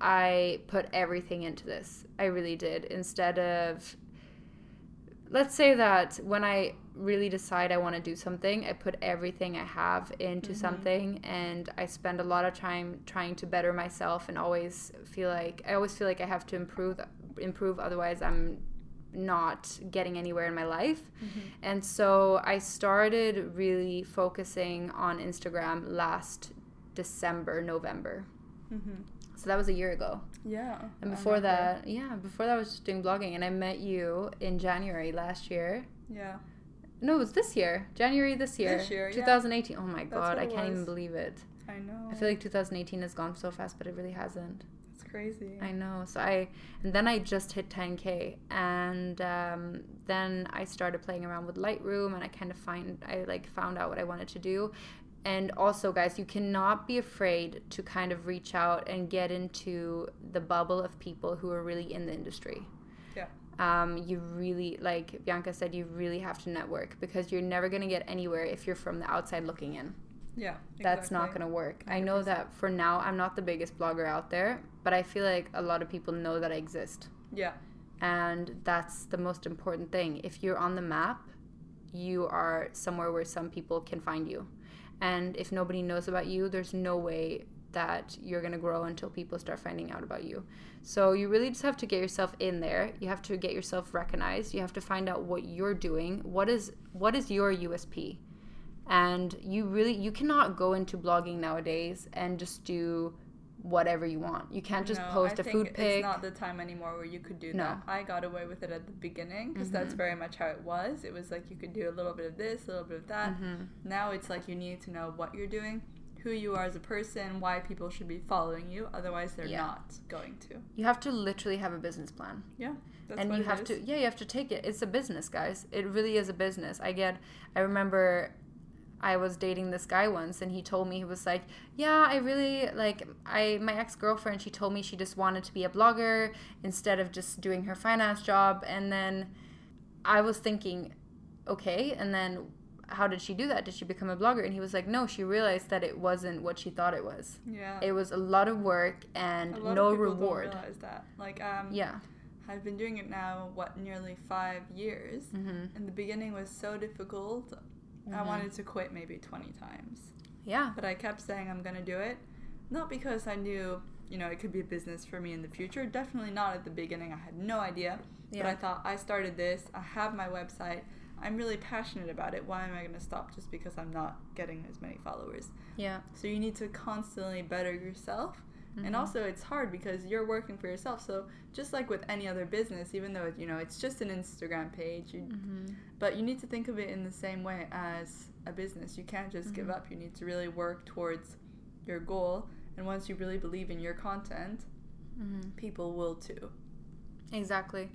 S2: I put everything into this. I really did. Instead of let's say that when I really decide I want to do something, I put everything I have into
S1: Mhm.
S2: something and I spend a lot of time trying to better myself and always feel like I always feel like I have to improve improve otherwise I'm not getting anywhere in my life.
S1: Mhm.
S2: And so I started really focusing on Instagram last December, November.
S1: Mhm.
S2: So that was a year ago.
S1: Yeah.
S2: And before that, yeah, before that I was just doing blogging and I met you in January last year.
S1: Yeah.
S2: No, it was this year. January this year.
S1: This year, yeah.
S2: 2018. Oh my
S1: That's
S2: god, I can't even believe it.
S1: I know.
S2: I feel like 2018 has gone so fast, but it really hasn't.
S1: Crazy.
S2: I know. So I, and then I just hit 10k, and um, then I started playing around with Lightroom, and I kind of find I like found out what I wanted to do. And also, guys, you cannot be afraid to kind of reach out and get into the bubble of people who are really in the industry.
S1: Yeah.
S2: Um, you really, like Bianca said, you really have to network because you're never going to get anywhere if you're from the outside looking in
S1: Yeah.
S2: that's not going to work. I know that for now I'm not the biggest blogger out there, but I feel like a lot of people know that I exist.
S1: Yeah.
S2: And that's the most important thing. If you're on the map, you are somewhere where some people can find you. And if nobody knows about you, there's no way that you're going to grow until people start finding out about you. So you really just have to get yourself in there. You have to get yourself recognized. You have to find out what you're doing. What is what is your USP? And you really you cannot go into blogging nowadays and just do whatever you want. You can't just
S1: No,
S2: post
S1: I
S2: a food pic.
S1: It's not the time anymore where you could do
S2: No.
S1: that. I got away with it at the beginning because that's
S2: Mhm.
S1: very much how it was. It was like you could do a little bit of this, a little bit of that.
S2: Mhm.
S1: Now it's like you need to know what you're doing, who you are as a person, why people should be following you. Otherwise, they're
S2: Yeah.
S1: not going to.
S2: You have to literally have a business plan.
S1: Yeah. That's
S2: and you have
S1: is.
S2: to yeah you have to take it it's a business guys it really is a business i get i remember i was dating this guy once and he told me he was like yeah i really like i my ex-girlfriend she told me she just wanted to be a blogger instead of just doing her finance job and then i was thinking okay and then how did she do that did she become a blogger and he was like no she realized that it wasn't what she thought it was
S1: Yeah.
S2: it was a lot of work and no reward
S1: realize that. Like, um,
S2: yeah
S1: I've been doing it now, what, nearly five years.
S2: hmm
S1: In the beginning was so difficult. I
S2: Mhm.
S1: wanted to quit maybe 20 times.
S2: yeah
S1: But I kept saying I'm going to do it. Not because I knew, you know, it could be a business for me in the future. Definitely not at the beginning. I had no idea. But I thought I started this. I have my website. I'm really passionate about it. Why am I going to stop just because I'm not getting as many followers?
S2: yeah
S1: So you need to constantly better yourself. And
S2: Mhm.
S1: also it's hard because you're working for yourself. So just like with any other business, even though you know it's just an Instagram page, you,
S2: Mhm.
S1: but you need to think of it in the same way as a business. You can't just give
S2: Mhm.
S1: up. You need to really work towards your goal. And once you really believe in your content,
S2: Mhm.
S1: people will too.
S2: Exactly.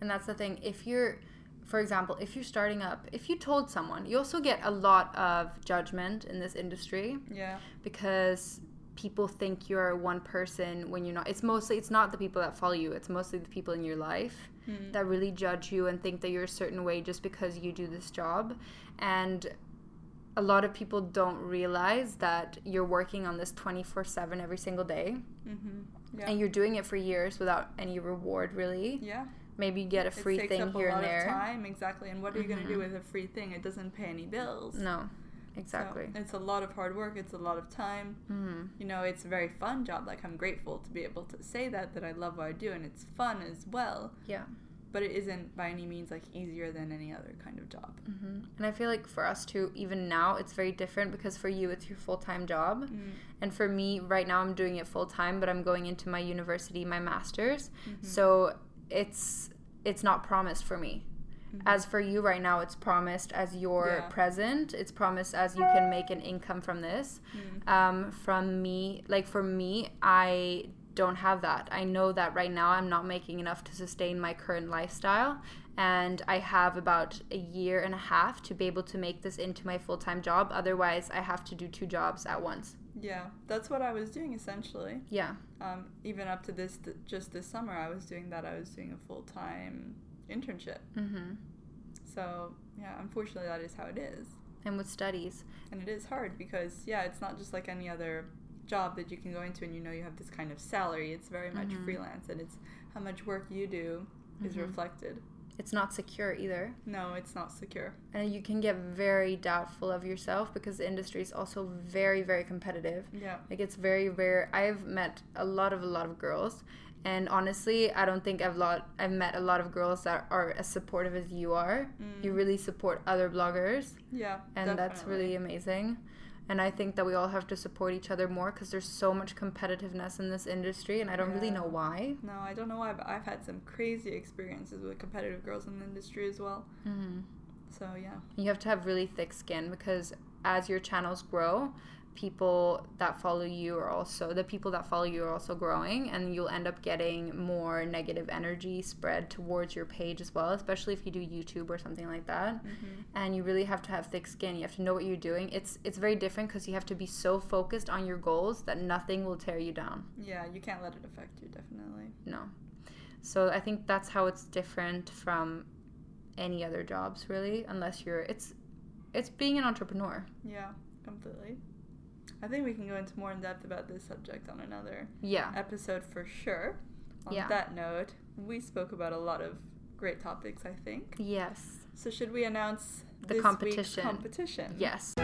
S2: And that's the thing. If you're, for example, if you're starting up, if you told someone, you also get a lot of judgment in this industry
S1: Yeah.
S2: because people think you're one person when you're not. It's mostly, it's not the people that follow you, it's mostly the people in your life
S1: Mm.
S2: that really judge you and think that you're a certain way just because you do this job. And a lot of people don't realize that you're working on this 24 7 every single day
S1: Mm-hmm. Yeah.
S2: and you're doing it for years without any reward really
S1: yeah.
S2: maybe you get a
S1: it
S2: free
S1: takes
S2: thing
S1: up
S2: here
S1: a lot
S2: and there.
S1: of time exactly. And what are you going to do with a free thing? It doesn't pay any bills.
S2: No,
S1: So
S2: exactly.
S1: it's a lot of hard work. It's a lot of time.
S2: hmm
S1: You know, it's a very fun job. Like I'm grateful to be able to say that that I love what I do, and it's fun as well.
S2: Yeah.
S1: But it isn't by any means like easier than any other kind of job.
S2: hmm And I feel like for us too, even now, it's very different because for you, it's your full time job.
S1: Mm.
S2: And for me, right now, I'm doing it full time, but I'm going into my university, my master's.
S1: Mhm.
S2: So it's it's not promised for me.
S1: Mhm.
S2: As for you right now, it's promised as your
S1: Yeah.
S2: present. It's promised as you can make an income from this.
S1: Mm.
S2: Um, from me, like for me, I don't have that. I know that right now I'm not making enough to sustain my current lifestyle. And I have about a year and a half to be able to make this into my full time job. Otherwise, I have to do two jobs at once.
S1: Yeah, that's what I was doing essentially.
S2: Yeah.
S1: Um, even up to this, th- just this summer, I was doing that. I was doing a full time internship.
S2: hmm
S1: So yeah, unfortunately, that is how it is,
S2: And with studies.
S1: and it is hard because yeah, it's not just like any other job that you can go into and you know you have this kind of salary. It's very much
S2: Mhm.
S1: freelance, and it's how much work you do is
S2: Mhm.
S1: reflected.
S2: It's not secure either.
S1: No, it's not secure.
S2: And you can get very doubtful of yourself because the industry is also very, very competitive.
S1: Yeah.
S2: Like it's very rare. I've met a lot of a lot of girls, and honestly, I don't think I've lot I've met a lot of girls that are as supportive as you are. You
S1: Mm.
S2: really support other bloggers,
S1: Yeah.
S2: and that's really amazing. And I think that we all have to support each other more because there's so much competitiveness in this industry, and I don't really know why.
S1: No, I don't know why, but I've had some crazy experiences with competitive girls in the industry as well.
S2: Mm-hmm.
S1: So yeah.
S2: You have to have really thick skin because as your channels grow, people that follow you are also the people that follow you are also growing and you'll end up getting more negative energy spread towards your page as well, especially if you do YouTube or something like that.
S1: hmm
S2: And you really have to have thick skin. You have to know what you're doing. It's it's very different because you have to be so focused on your goals that nothing will tear you down.
S1: Yeah, you can't let it affect you. Definitely.
S2: No. So I think that's how it's different from any other jobs really unless you're it's it's being an entrepreneur.
S1: Yeah, completely. I think we can go into more in depth about this subject on another
S2: Yeah.
S1: episode for sure. On
S2: Yeah.
S1: that note, we spoke about a lot of great topics, I think.
S2: Yes.
S1: So should we announce
S2: The competition.
S1: competition?
S2: Yes.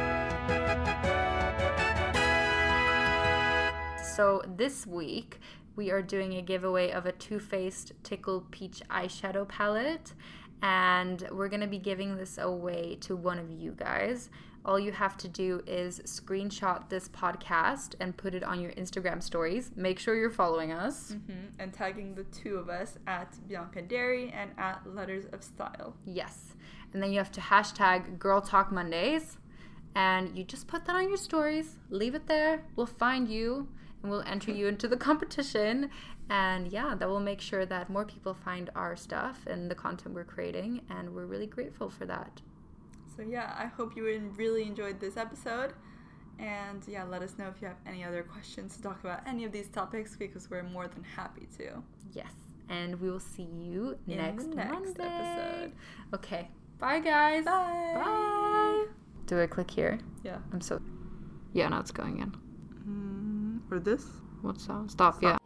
S2: So this week we are doing a giveaway of a Too Faced Tickle Peach eyeshadow palette, and we're gonna be giving this away to one of you guys. All you have to do is screenshot this podcast and put it on your Instagram stories. Make sure you're following us.
S1: hmm And tagging the two of us at Bianca Dairy and at Letters of Style.
S2: Yes. And then you have to hashtag Girl Talk Mondays. And you just put that on your stories. Leave it there. We'll find you and we'll enter you into the competition. And yeah, that will make sure that more people find our stuff and the content we're creating. And we're really grateful for that.
S1: So yeah, I hope you really enjoyed this episode. And yeah, let us know if you have any other questions to talk about any of these topics because we're more than happy to.
S2: Yes. And we will see you
S1: In
S2: next,
S1: next
S2: Monday.
S1: episode.
S2: Okay. Bye, guys.
S1: Bye.
S2: Bye. Do I click here?
S1: Yeah.
S2: I'm so. Yeah, now it's going in.
S1: Mm, or this?
S2: What's that? Stop. Yeah.